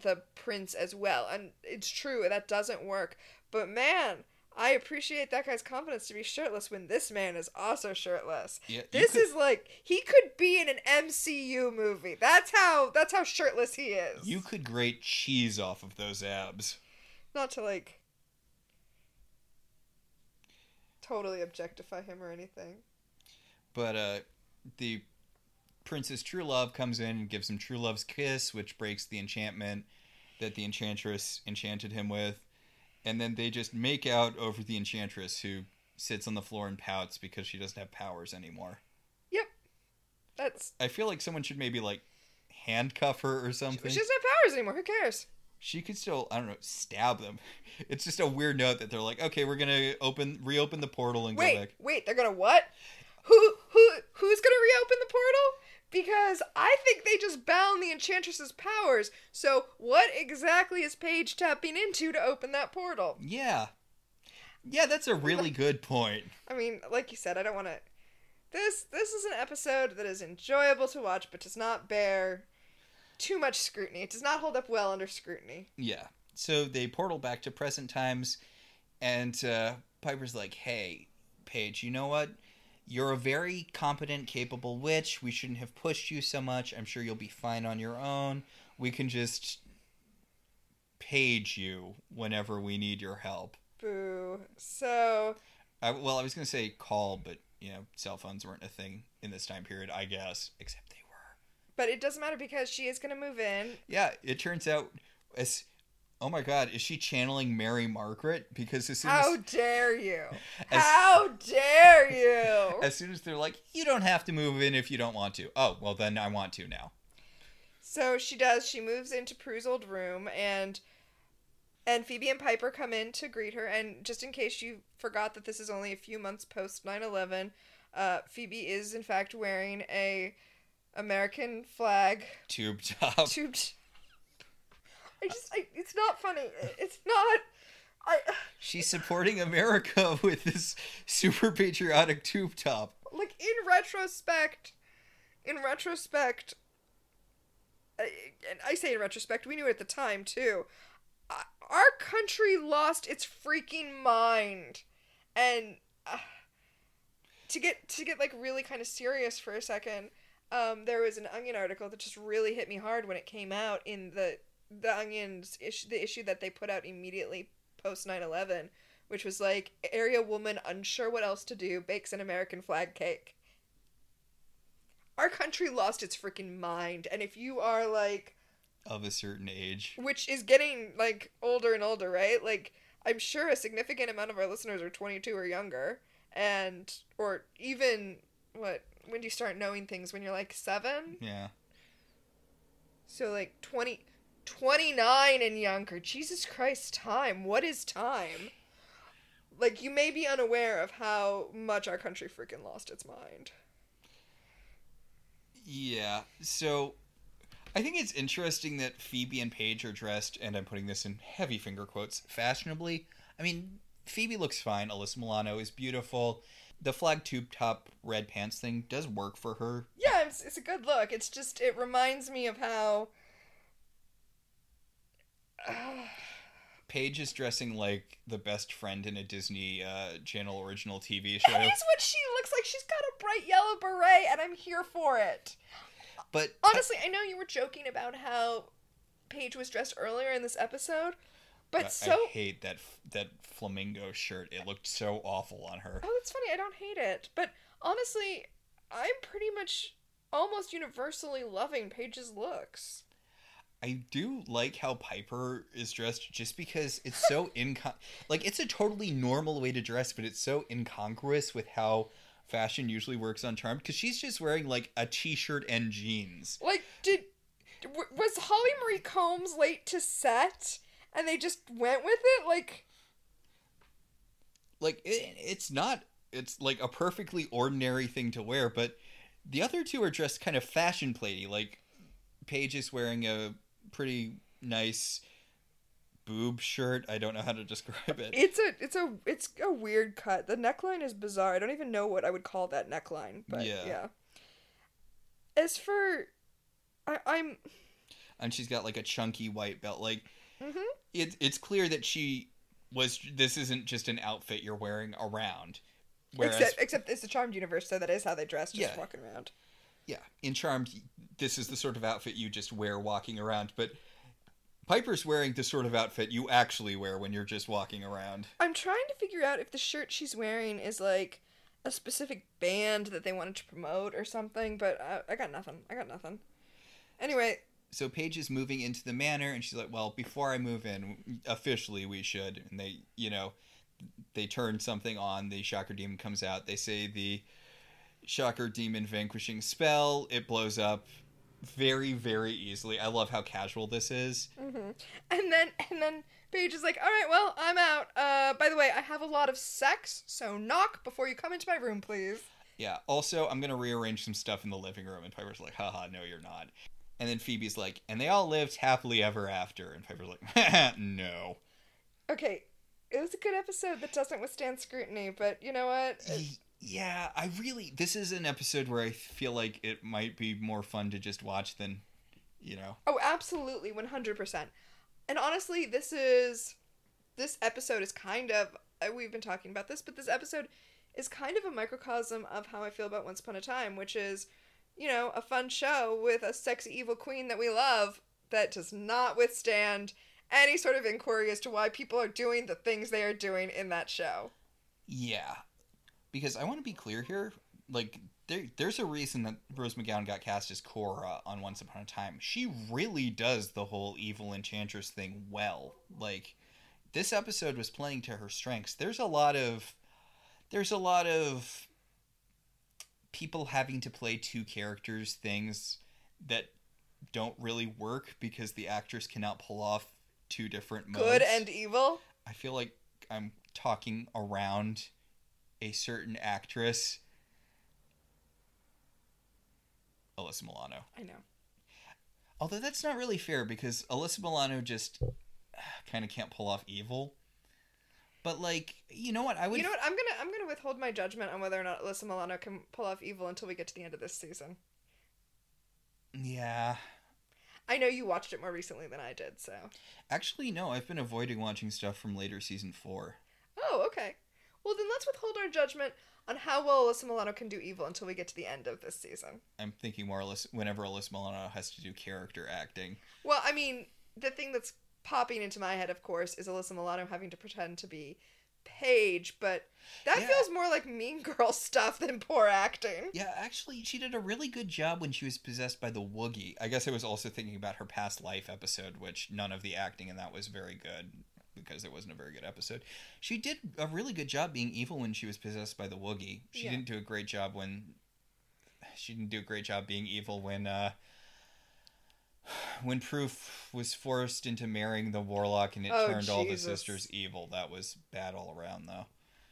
Speaker 2: the prince as well. And it's true, that doesn't work. But man, I appreciate that guy's confidence to be shirtless when this man is also shirtless.
Speaker 1: Yeah,
Speaker 2: This
Speaker 1: could-
Speaker 2: is like he could be in an MCU movie. That's how that's how shirtless he is.
Speaker 1: You could grate cheese off of those abs.
Speaker 2: not to like totally objectify him or anything.
Speaker 1: But uh the Princess True Love comes in and gives him True Love's kiss, which breaks the enchantment that the enchantress enchanted him with. And then they just make out over the enchantress who sits on the floor and pouts because she doesn't have powers anymore. Yep.
Speaker 2: That's
Speaker 1: I feel like someone should maybe like handcuff her or something.
Speaker 2: she doesn't have powers anymore. Who cares?
Speaker 1: she could still I don't know stab them. It's just a weird note that they're like, okay, we're gonna open reopen the portal and
Speaker 2: Wait,
Speaker 1: go back.
Speaker 2: wait, they're gonna what? Who who who's gonna reopen the portal? Because I think they just bound the enchantress's powers. So what exactly is Paige tapping into to open that portal?
Speaker 1: Yeah, yeah, that's a really good point.
Speaker 2: I mean, like you said, I don't want to. This this is an episode that is enjoyable to watch, but does not bear too much scrutiny. It does not hold up well under scrutiny.
Speaker 1: Yeah, so they portal back to present times, and uh, Piper's like, "Hey, Paige, you know what? You're a very competent, capable witch. We shouldn't have pushed you so much. I'm sure you'll be fine on your own. We can just page you whenever we need your help."
Speaker 2: Boo. So
Speaker 1: I, well, I was gonna say call, but you know, cell phones weren't a thing in this time period, I guess, except they were.
Speaker 2: But it doesn't matter because she is going to move in.
Speaker 1: Yeah, it turns out as Oh my god, is she channeling Mary Margaret? Because as soon
Speaker 2: How
Speaker 1: as,
Speaker 2: dare you?
Speaker 1: As-
Speaker 2: How dare you?
Speaker 1: as soon as they're like, you don't have to move in if you don't want to. Oh, well then I want to now.
Speaker 2: So she does. She moves into Prue's old room, and and Phoebe and Piper come in to greet her. And just in case you forgot that this is only a few months post 9/11, uh, Phoebe is in fact wearing a American flag
Speaker 1: Tube top.
Speaker 2: tubed. I just, I, it's not funny. It's not. I
Speaker 1: She's supporting America with this super patriotic tube top.
Speaker 2: like in retrospect. In retrospect, I- and I say in retrospect, we knew it at the time too. uh, Our country lost its freaking mind, and uh, to get to get like really kind of serious for a second, um, there was an Onion article that just really hit me hard when it came out in the the Onion's issue, the issue that they put out immediately post 9-11, which was like area woman unsure what else to do bakes an American flag cake. Our country lost its freaking mind, and if you are like
Speaker 1: Of a certain age.
Speaker 2: which is getting like older and older, right? Like I'm sure a significant amount of our listeners are 22 or younger, and or even what when do you start knowing things when you're like 7?
Speaker 1: Yeah.
Speaker 2: So like 20 29 and younger. Jesus Christ, time. What is time? Like you may be unaware of how much our country freaking lost its mind.
Speaker 1: Yeah. So I think it's interesting that Phoebe and Paige are dressed, and I'm putting this in heavy finger quotes, fashionably. I mean, Phoebe looks fine. Alyssa Milano is beautiful. The flag tube top red pants thing does work for her.
Speaker 2: Yeah, it's, it's a good look. It's just it reminds me of how
Speaker 1: Paige is dressing like the best friend in a Disney uh, Channel original TV show.
Speaker 2: That is what she looks like. She's got a bright yellow beret, and I'm here for it.
Speaker 1: But
Speaker 2: Honestly, I know you were joking about how Paige was dressed earlier in this episode, but
Speaker 1: I,
Speaker 2: so
Speaker 1: I hate that that flamingo shirt. It looked so awful on her.
Speaker 2: oh, it's funny. I don't hate it, but honestly, I'm pretty much almost universally loving Paige's looks.
Speaker 1: I do like how Piper is dressed just because it's so incon like it's a totally normal way to dress, but it's so incongruous with how fashion usually works on Charmed because she's just wearing like a t-shirt and jeans.
Speaker 2: Like, did w- was Holly Marie Combs late to set, and they just went with it? Like,
Speaker 1: Like it, it's not it's like a perfectly ordinary thing to wear, but the other two are dressed kind of fashion platey. Like Paige is wearing a pretty nice boob shirt. I don't know how to describe it.
Speaker 2: It's a it's a it's a weird cut. The neckline is bizarre. I don't even know what I would call that neckline, but yeah.
Speaker 1: Yeah.
Speaker 2: As for I, I'm
Speaker 1: and she's got like a chunky white belt. Like
Speaker 2: Mhm.
Speaker 1: it, it's clear that she was. This isn't just an outfit you're wearing around. Whereas,
Speaker 2: except except it's the Charmed universe, so that is how they dress, just
Speaker 1: Yeah.
Speaker 2: walking around.
Speaker 1: Yeah, in Charmed, this is the sort of outfit you just wear walking around. But Piper's wearing the sort of outfit you actually wear when you're just walking around.
Speaker 2: I'm trying to figure out if the shirt she's wearing is like a specific band that they wanted to promote or something, but I, I got nothing. I got nothing. Anyway,
Speaker 1: So Paige is moving into the manor, and she's like, "Well, before I move in, officially we should." And they, you know, they turn something on. The Shocker Demon comes out. They say the Shocker Demon vanquishing spell. It blows up very, very easily. I love how casual this is.
Speaker 2: hmm and then and then Paige is like, "All right, well, I'm out. Uh, by the way, I have a lot of sex, so knock before you come into my room, please."
Speaker 1: Yeah. Also, I'm gonna rearrange some stuff in the living room, and Piper's like, "Haha, no, you're not." And then Phoebe's like, "And they all lived happily ever after." And Piper's like, "No."
Speaker 2: Okay, it was a good episode that doesn't withstand scrutiny, but you know what?
Speaker 1: Yeah, I really. This is an episode where I feel like it might be more fun to just watch than, you know.
Speaker 2: Oh, absolutely, one hundred percent. And honestly, this is this episode is kind of uh, we've been talking about this, but this episode is kind of a microcosm of how I feel about Once Upon a Time, which is, you know, a fun show with a sexy evil queen that we love that does not withstand any sort of inquiry as to why people are doing the things they are doing in that show.
Speaker 1: Yeah. Because I want to be clear here. Like, there, there's a reason that Rose McGowan got cast as Cora on Once Upon a Time. She really does the whole evil enchantress thing well. Like, this episode was playing to her strengths. There's a lot of, there's a lot of people having to play two characters things that don't really work because the actress cannot pull off two different modes.
Speaker 2: Good and evil.
Speaker 1: I feel like I'm talking around a certain actress. Alyssa Milano.
Speaker 2: I know.
Speaker 1: Although that's not really fair because Alyssa Milano just uh, kind of can't pull off evil. But like, you know what? I would
Speaker 2: You know what? I'm gonna I'm gonna withhold my judgment on whether or not Alyssa Milano can pull off evil until we get to the end of this season.
Speaker 1: Yeah.
Speaker 2: I know you watched it more recently than I did, so.
Speaker 1: Actually, no, I've been avoiding watching stuff from later season 4.
Speaker 2: Oh, okay. Well, then let's withhold our judgment on how well Alyssa Milano can do evil until we get to the end of this season.
Speaker 1: I'm thinking more or less whenever Alyssa Milano has to do character acting.
Speaker 2: Well, I mean, the thing that's popping into my head, of course, is Alyssa Milano having to pretend to be Paige, but that
Speaker 1: Yeah.
Speaker 2: feels more like Mean Girl stuff than poor acting.
Speaker 1: Yeah, actually, she did a really good job when she was possessed by the Woogy. I guess I was also thinking about her past life episode, which none of the acting in that was very good because it wasn't a very good episode. She did a really good job being evil when she was possessed by the Woogy. She
Speaker 2: Yeah.
Speaker 1: didn't do a great job when she didn't do a great job being evil when uh when Prue was forced into marrying the warlock and it
Speaker 2: Oh,
Speaker 1: turned all the sisters evil. That was bad all around though.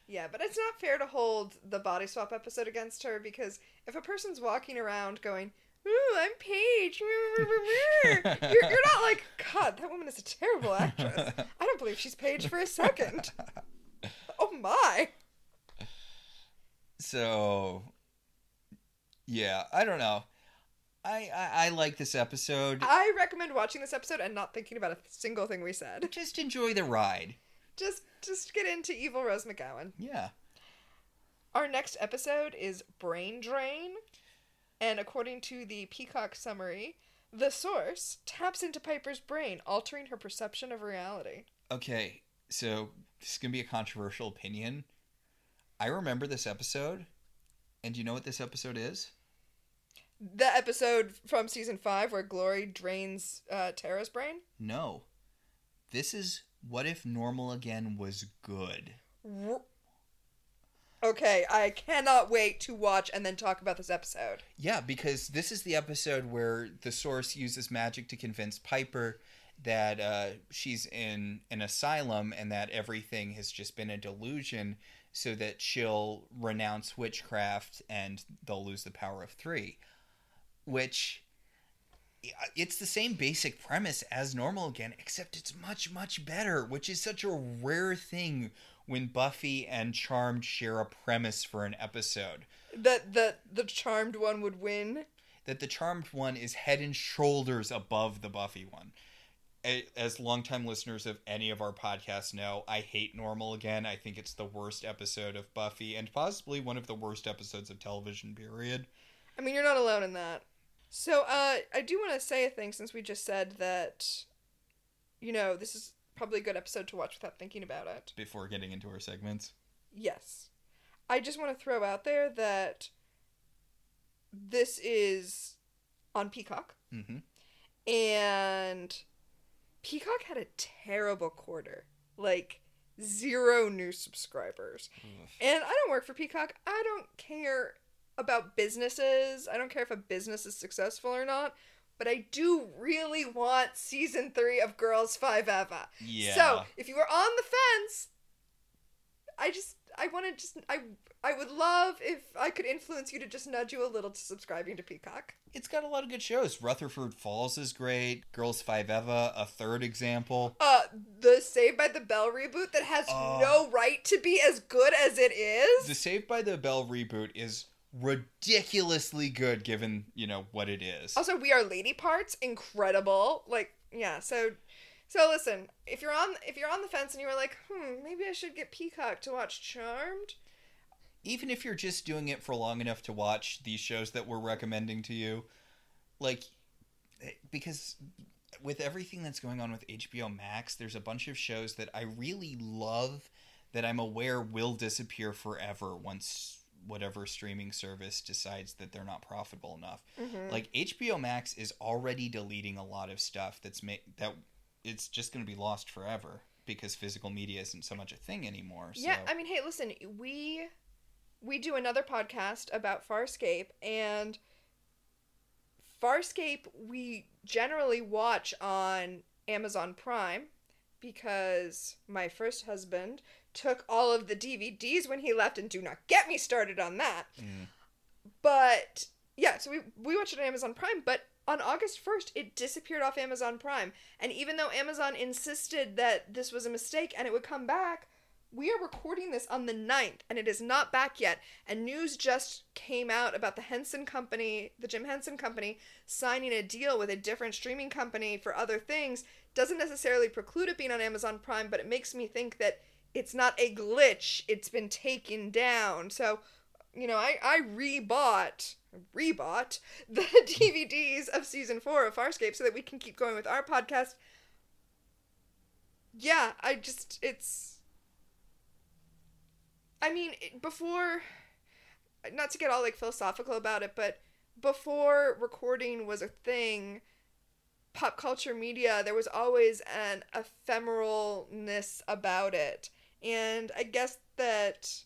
Speaker 2: Yeah, but it's not fair to hold the body swap episode against her because if a person's walking around going, Ooh, I'm Paige, you're, you're not like, God, that woman is a terrible actress. I don't believe she's Paige for a second. Oh my.
Speaker 1: So, yeah, I don't know. I, I I like this episode.
Speaker 2: I recommend watching this episode and not thinking about a single thing we said.
Speaker 1: Just enjoy the ride.
Speaker 2: Just just get into Evil Rose McGowan.
Speaker 1: Yeah.
Speaker 2: Our next episode is Brain Drain, and according to the Peacock summary, the source taps into Piper's brain, altering her perception of reality.
Speaker 1: Okay, so this is gonna be a controversial opinion. I remember this episode, and do you know what this episode is?
Speaker 2: The episode from season five where Glory drains uh, Tara's brain.
Speaker 1: No. This is what if normal again was good.
Speaker 2: R- Okay, I cannot wait to watch and then talk about this episode.
Speaker 1: Yeah, because this is the episode where the source uses magic to convince Piper that uh, she's in an asylum and that everything has just been a delusion so that she'll renounce witchcraft and they'll lose the power of three. Which. It's the same basic premise as normal again, except it's much, much better, which is such a rare thing when Buffy and Charmed share a premise for an episode.
Speaker 2: That the the charmed one would win.
Speaker 1: that the charmed one is head and shoulders above the buffy one as longtime listeners of any of our podcasts know i hate normal again i think it's the worst episode of buffy and possibly one of the worst episodes of television period
Speaker 2: I mean, you're not alone in that. So, uh, I do want to say a thing since we just said that, you know, this is probably a good episode to watch without thinking about it.
Speaker 1: before getting into our segments
Speaker 2: Yes. I just want to throw out there that this is on Peacock,
Speaker 1: mm-hmm.
Speaker 2: and Peacock had a terrible quarter. Like, zero new subscribers. And I don't work for Peacock. I don't care about businesses. I don't care if a business is successful or not. But I do really want season three of Girls Five Eva.
Speaker 1: yeah
Speaker 2: So if you were on the fence, I just I want to just I I would love if I could influence you to just nudge you a little to subscribing to Peacock.
Speaker 1: it's got a lot of good shows rutherford falls is great girls five eva a third example
Speaker 2: Uh, the Saved by the Bell reboot that has
Speaker 1: Oh.
Speaker 2: no right to be as good as it is.
Speaker 1: the saved by the bell reboot is ridiculously good given you know what it is
Speaker 2: Also, We Are Lady Parts, incredible. Like, yeah. So, so listen, if you're on if you're on the fence and you were like, hmm, maybe I should get Peacock to watch Charmed.
Speaker 1: even if you're just doing it for long enough to watch these shows that we're recommending to you, like, eh, because with everything that's going on with HBO Max, there's a bunch of shows that I really love that I'm aware will disappear forever once whatever streaming service decides that they're not profitable enough.
Speaker 2: Mhm.
Speaker 1: Like HBO Max is already deleting a lot of stuff that's ma- that it's just going to be lost forever because physical media isn't so much a thing anymore. So.
Speaker 2: Yeah, I mean, hey, listen, we we do another podcast about Farscape, and Farscape we generally watch on Amazon Prime because my first husband took all of the DVDs when he left, and do not get me started on that.
Speaker 1: Mm.
Speaker 2: But yeah, so we we watched it on Amazon Prime, but on August 1st it disappeared off Amazon Prime. And even though Amazon insisted that this was a mistake and it would come back, we are recording this on the 9th and it is not back yet. And news just came out about the Henson Company, the Jim Henson Company, signing a deal with a different streaming company for other things. Doesn't necessarily preclude it being on Amazon Prime, but it makes me think that it's not a glitch, it's been taken down. So you know, I, I rebought rebought the DVDs of season four of Farscape so that we can keep going with our podcast. Yeah, I just it's. I mean, before, not to get all like philosophical about it, but before recording was a thing, pop culture media there was always an ephemeralness about it, and I guess that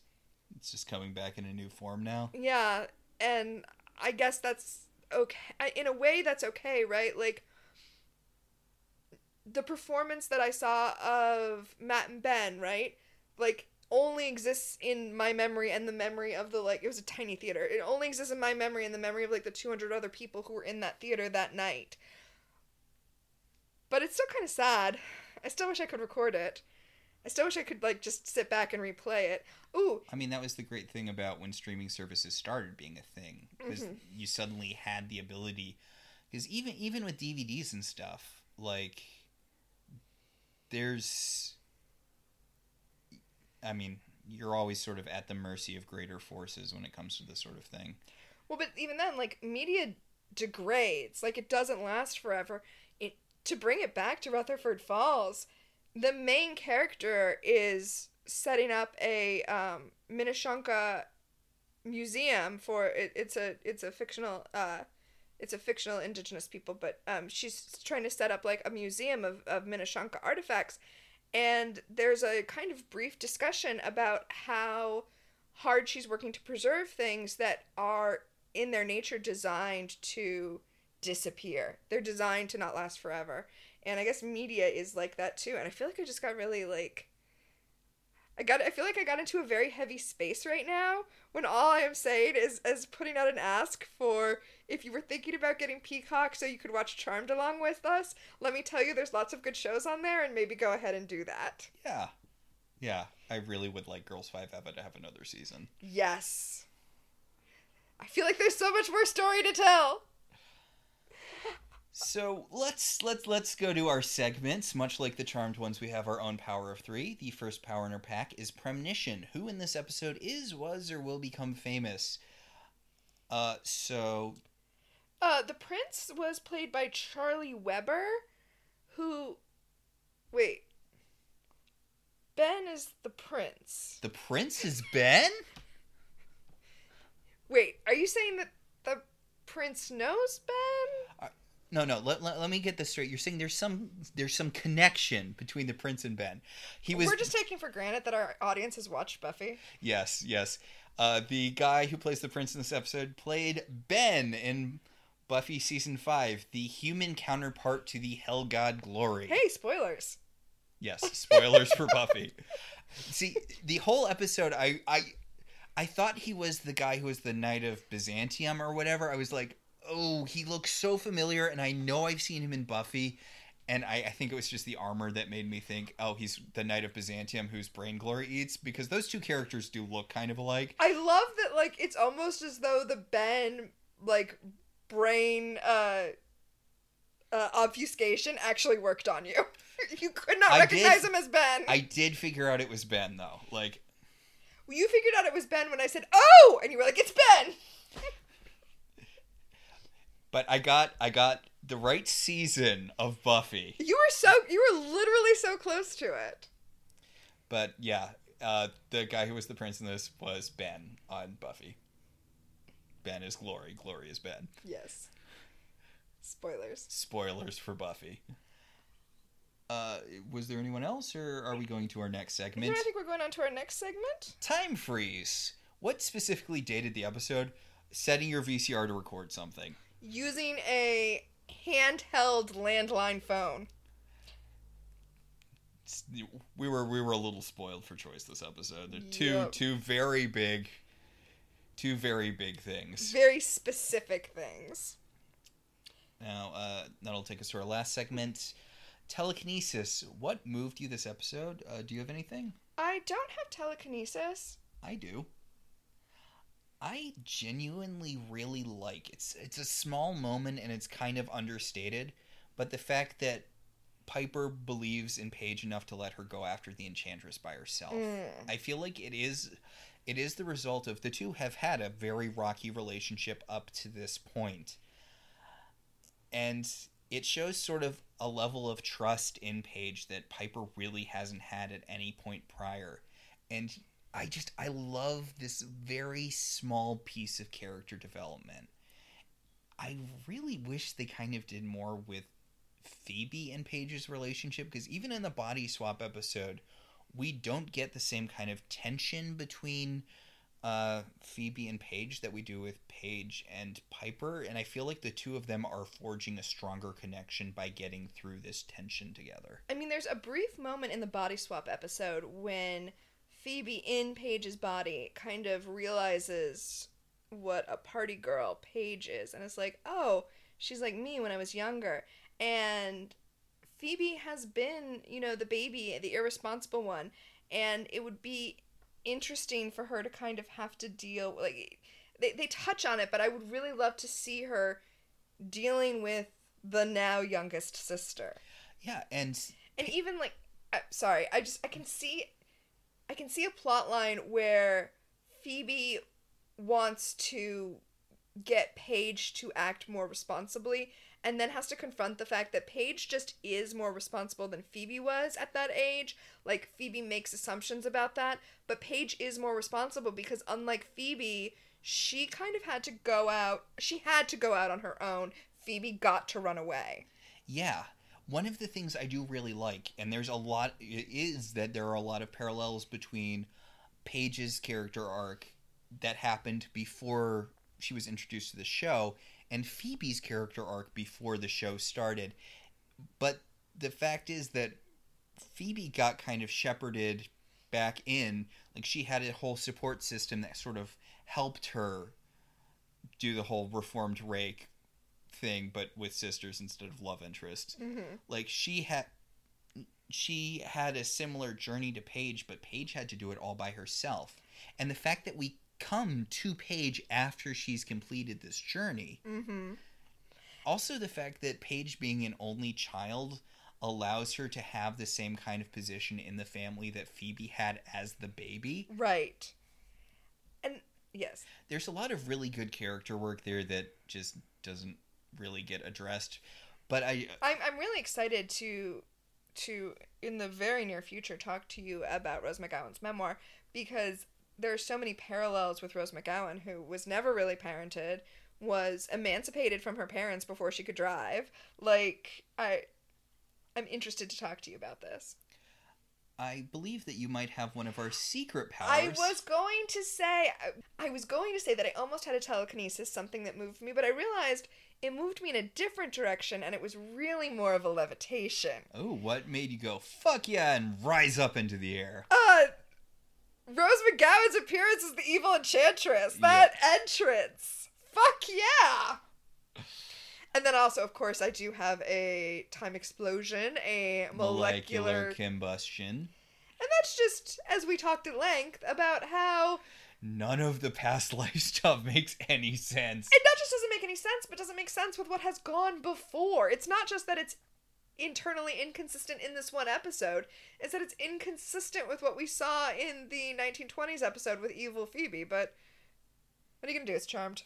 Speaker 1: It's just coming back in a new form now.
Speaker 2: yeah, and I guess that's okay. In a way, that's okay, right? Like, the performance that I saw of Matt and Ben, right? Like, only exists in my memory and the memory of the, like, it was a tiny theater. It only exists in my memory and the memory of, like, the 200 other people who were in that theater that night. But it's still kind of sad. I still wish I could record it. I still wish I could, like, just sit back and replay it. Ooh,
Speaker 1: I mean, that was the great thing about when streaming services started being a thing, because
Speaker 2: Mhm.
Speaker 1: you suddenly had the ability. Because even even with DVDs and stuff, like there's, I mean, you're always sort of at the mercy of greater forces when it comes to this sort of thing.
Speaker 2: Well, but even then, like media degrades. Like it doesn't last forever. It to bring it back to Rutherford Falls, the main character is setting up a um, museum for it, it's a it's a fictional uh it's a fictional indigenous people but um she's trying to set up like a museum of of Minishonka artifacts and there's a kind of brief discussion about how hard she's working to preserve things that are in their nature designed to disappear. They're designed to not last forever. And I guess media is like that too. And I feel like I just got really like I got I feel like I got into a very heavy space right now when all I am saying is is putting out an ask for if you were thinking about getting Peacock so you could watch Charmed along with us, let me tell you there's lots of good shows on there and maybe go ahead and do that.
Speaker 1: Yeah, yeah. I really would like Girls Five Eva to have another season.
Speaker 2: Yes. I feel like there's so much more story to tell.
Speaker 1: So let's let's let's go to our segments. Much like the charmed ones, we have our own power of three. The first power in our pack is premonition. Who in this episode is, was, or will become famous? Uh, so
Speaker 2: Uh, the prince was played by Charlie Weber, who. Wait. Ben is the prince.
Speaker 1: the prince is Ben.
Speaker 2: Wait, are you saying that the prince knows Ben?
Speaker 1: No, no. Let, let, let me get this straight. You're saying there's some there's some connection between the prince and Ben. He was
Speaker 2: We're just taking for granted that our audience has watched Buffy.
Speaker 1: yes, yes. Uh, the guy who plays the prince in this episode played Ben in Buffy season five, the human counterpart to the Hell God Glory.
Speaker 2: Hey, spoilers.
Speaker 1: Yes, spoilers for Buffy. See, the whole episode, I, I, I thought he was the guy who was the Knight of Byzantium or whatever. I was like, oh, he looks so familiar, and I know I've seen him in Buffy, and I, I think it was just the armor that made me think, oh, he's the Knight of Byzantium whose brain glory eats, because those two characters do look kind of alike.
Speaker 2: I love that, like, it's almost as though the Ben, like, brain, uh, uh, obfuscation actually worked on you. you could not
Speaker 1: I
Speaker 2: recognize
Speaker 1: did-
Speaker 2: him as Ben.
Speaker 1: I did figure out it was Ben though. Like, well,
Speaker 2: You figured out it was Ben when I said, "Oh," and you were like, "It's Ben."
Speaker 1: but I got I got the right season of Buffy.
Speaker 2: You were so you were literally so close to it.
Speaker 1: But yeah, Uh, the guy who was the prince in this was Ben on Buffy. Ben is Glory. Glory is Ben.
Speaker 2: Yes. Spoilers.
Speaker 1: Spoilers for Buffy. Uh, was there anyone else, or are we going to our next
Speaker 2: You
Speaker 1: segment?
Speaker 2: know, I think we're going on to our next segment.
Speaker 1: Time freeze. What specifically dated the episode? Setting your VCR to record something.
Speaker 2: Using a handheld landline phone.
Speaker 1: We were we were a little spoiled for choice this episode. They're two
Speaker 2: Yep.
Speaker 1: two very big, two very big things.
Speaker 2: Very specific things.
Speaker 1: Now, uh, that'll take us to our last segment. Telekinesis. What moved you this episode? Uh, do you have anything?
Speaker 2: I don't have telekinesis.
Speaker 1: I do. I genuinely really like it's it's a small moment and it's kind of understated, but the fact that Piper believes in Paige enough to let her go after the enchantress by herself.
Speaker 2: Mm.
Speaker 1: I feel like it is it is the result of the two have had a very rocky relationship up to this point. And it shows sort of a level of trust in Paige that Piper really hasn't had at any point prior. And I just I love this very small piece of character development. I really wish they kind of did more with Phoebe and Paige's relationship because even in the body swap episode, we don't get the same kind of tension between uh, Phoebe and Paige that we do with Paige and Piper, and I feel like the two of them are forging a stronger connection by getting through this tension together.
Speaker 2: I mean, there's a brief moment in the body swap episode when Phoebe in Paige's body kind of realizes what a party girl Paige is, and it's like, oh, she's like me when I was younger, and Phoebe has been, you know, the baby, the irresponsible one, and it would be interesting for her to kind of have to deal like they, they touch on it but i would really love to see her dealing with the now youngest sister.
Speaker 1: Yeah, and
Speaker 2: and even like sorry i just i can see i can see a plot line where phoebe wants to get paige to act more responsibly and then has to confront the fact that paige just is more responsible than phoebe was at that age. Like phoebe makes assumptions about that but paige is more responsible because unlike phoebe she kind of had to go out she had to go out on her own. Phoebe got to run away.
Speaker 1: Yeah. One of the things I do really like, and there's a lot, is that there are a lot of parallels between Paige's character arc that happened before she was introduced to the show and Phoebe's character arc before the show started. But the fact is that Phoebe got kind of shepherded back in. Like she had a whole support system that sort of helped her do the whole reformed rake thing, but with sisters instead of love interests.
Speaker 2: mm-hmm.
Speaker 1: Like she had she had a similar journey to Paige, but Paige had to do it all by herself. And the fact that we come to Paige after she's completed this journey,
Speaker 2: Mm-hmm.
Speaker 1: also the fact that Paige being an only child allows her to have the same kind of position in the family that Phoebe had as the baby.
Speaker 2: Right. And yes.
Speaker 1: There's a lot of really good character work there that just doesn't really get addressed. But I
Speaker 2: I'm I'm really excited to to in the very near future talk to you about Rose McGowan's memoir because there are so many parallels with Rose McGowan who was never really parented, was emancipated from her parents before she could drive. Like I I'm interested to talk to you about this.
Speaker 1: I believe that you might have one of our secret powers.
Speaker 2: I was going to say I, I was going to say that I almost had a telekinesis, something that moved me, but I realized it moved me in a different direction and it was really more of a levitation.
Speaker 1: Oh, what made you go fuck yeah and rise up into the air?
Speaker 2: Uh Rose McGowan's appearance as the evil enchantress. That entrance. Fuck yeah. And then also, of course, I do have a time explosion, a molecular,
Speaker 1: combustion.
Speaker 2: and that's just as we talked at length about how
Speaker 1: None of the past life stuff makes any sense.
Speaker 2: it not just doesn't make any sense, but doesn't make sense with what has gone before. It's not just that it's internally inconsistent in this one episode, it's that it's inconsistent with what we saw in the 1920s episode with Evil Phoebe, but what are you gonna do? It's charmed.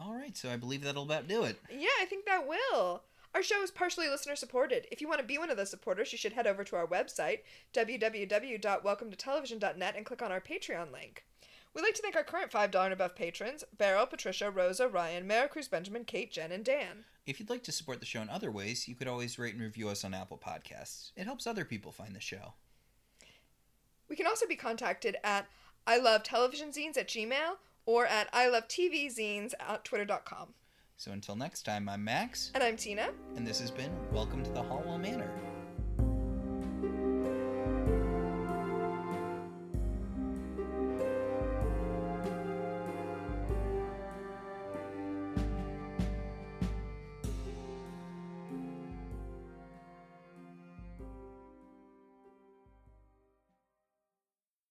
Speaker 1: All right, so I believe that'll about do it.
Speaker 2: Yeah, I think that will. Our show is partially listener supported. If you want to be one of those supporters, you should head over to our website, www.welcometotelevision.net, and click on our Patreon link. We'd like to thank our current $5 and above patrons Beryl, Patricia, Rosa, Ryan, Maricruz, Benjamin, Kate, Jen, and Dan.
Speaker 1: If you'd like to support the show in other ways, you could always rate and review us on Apple Podcasts. It helps other people find the show.
Speaker 2: We can also be contacted at I love television zines at Gmail or at I love TV zines at twitter.com.
Speaker 1: So until next time, I'm Max,
Speaker 2: And I'm Tina.
Speaker 1: and this has been Welcome to the Halliwell Manor.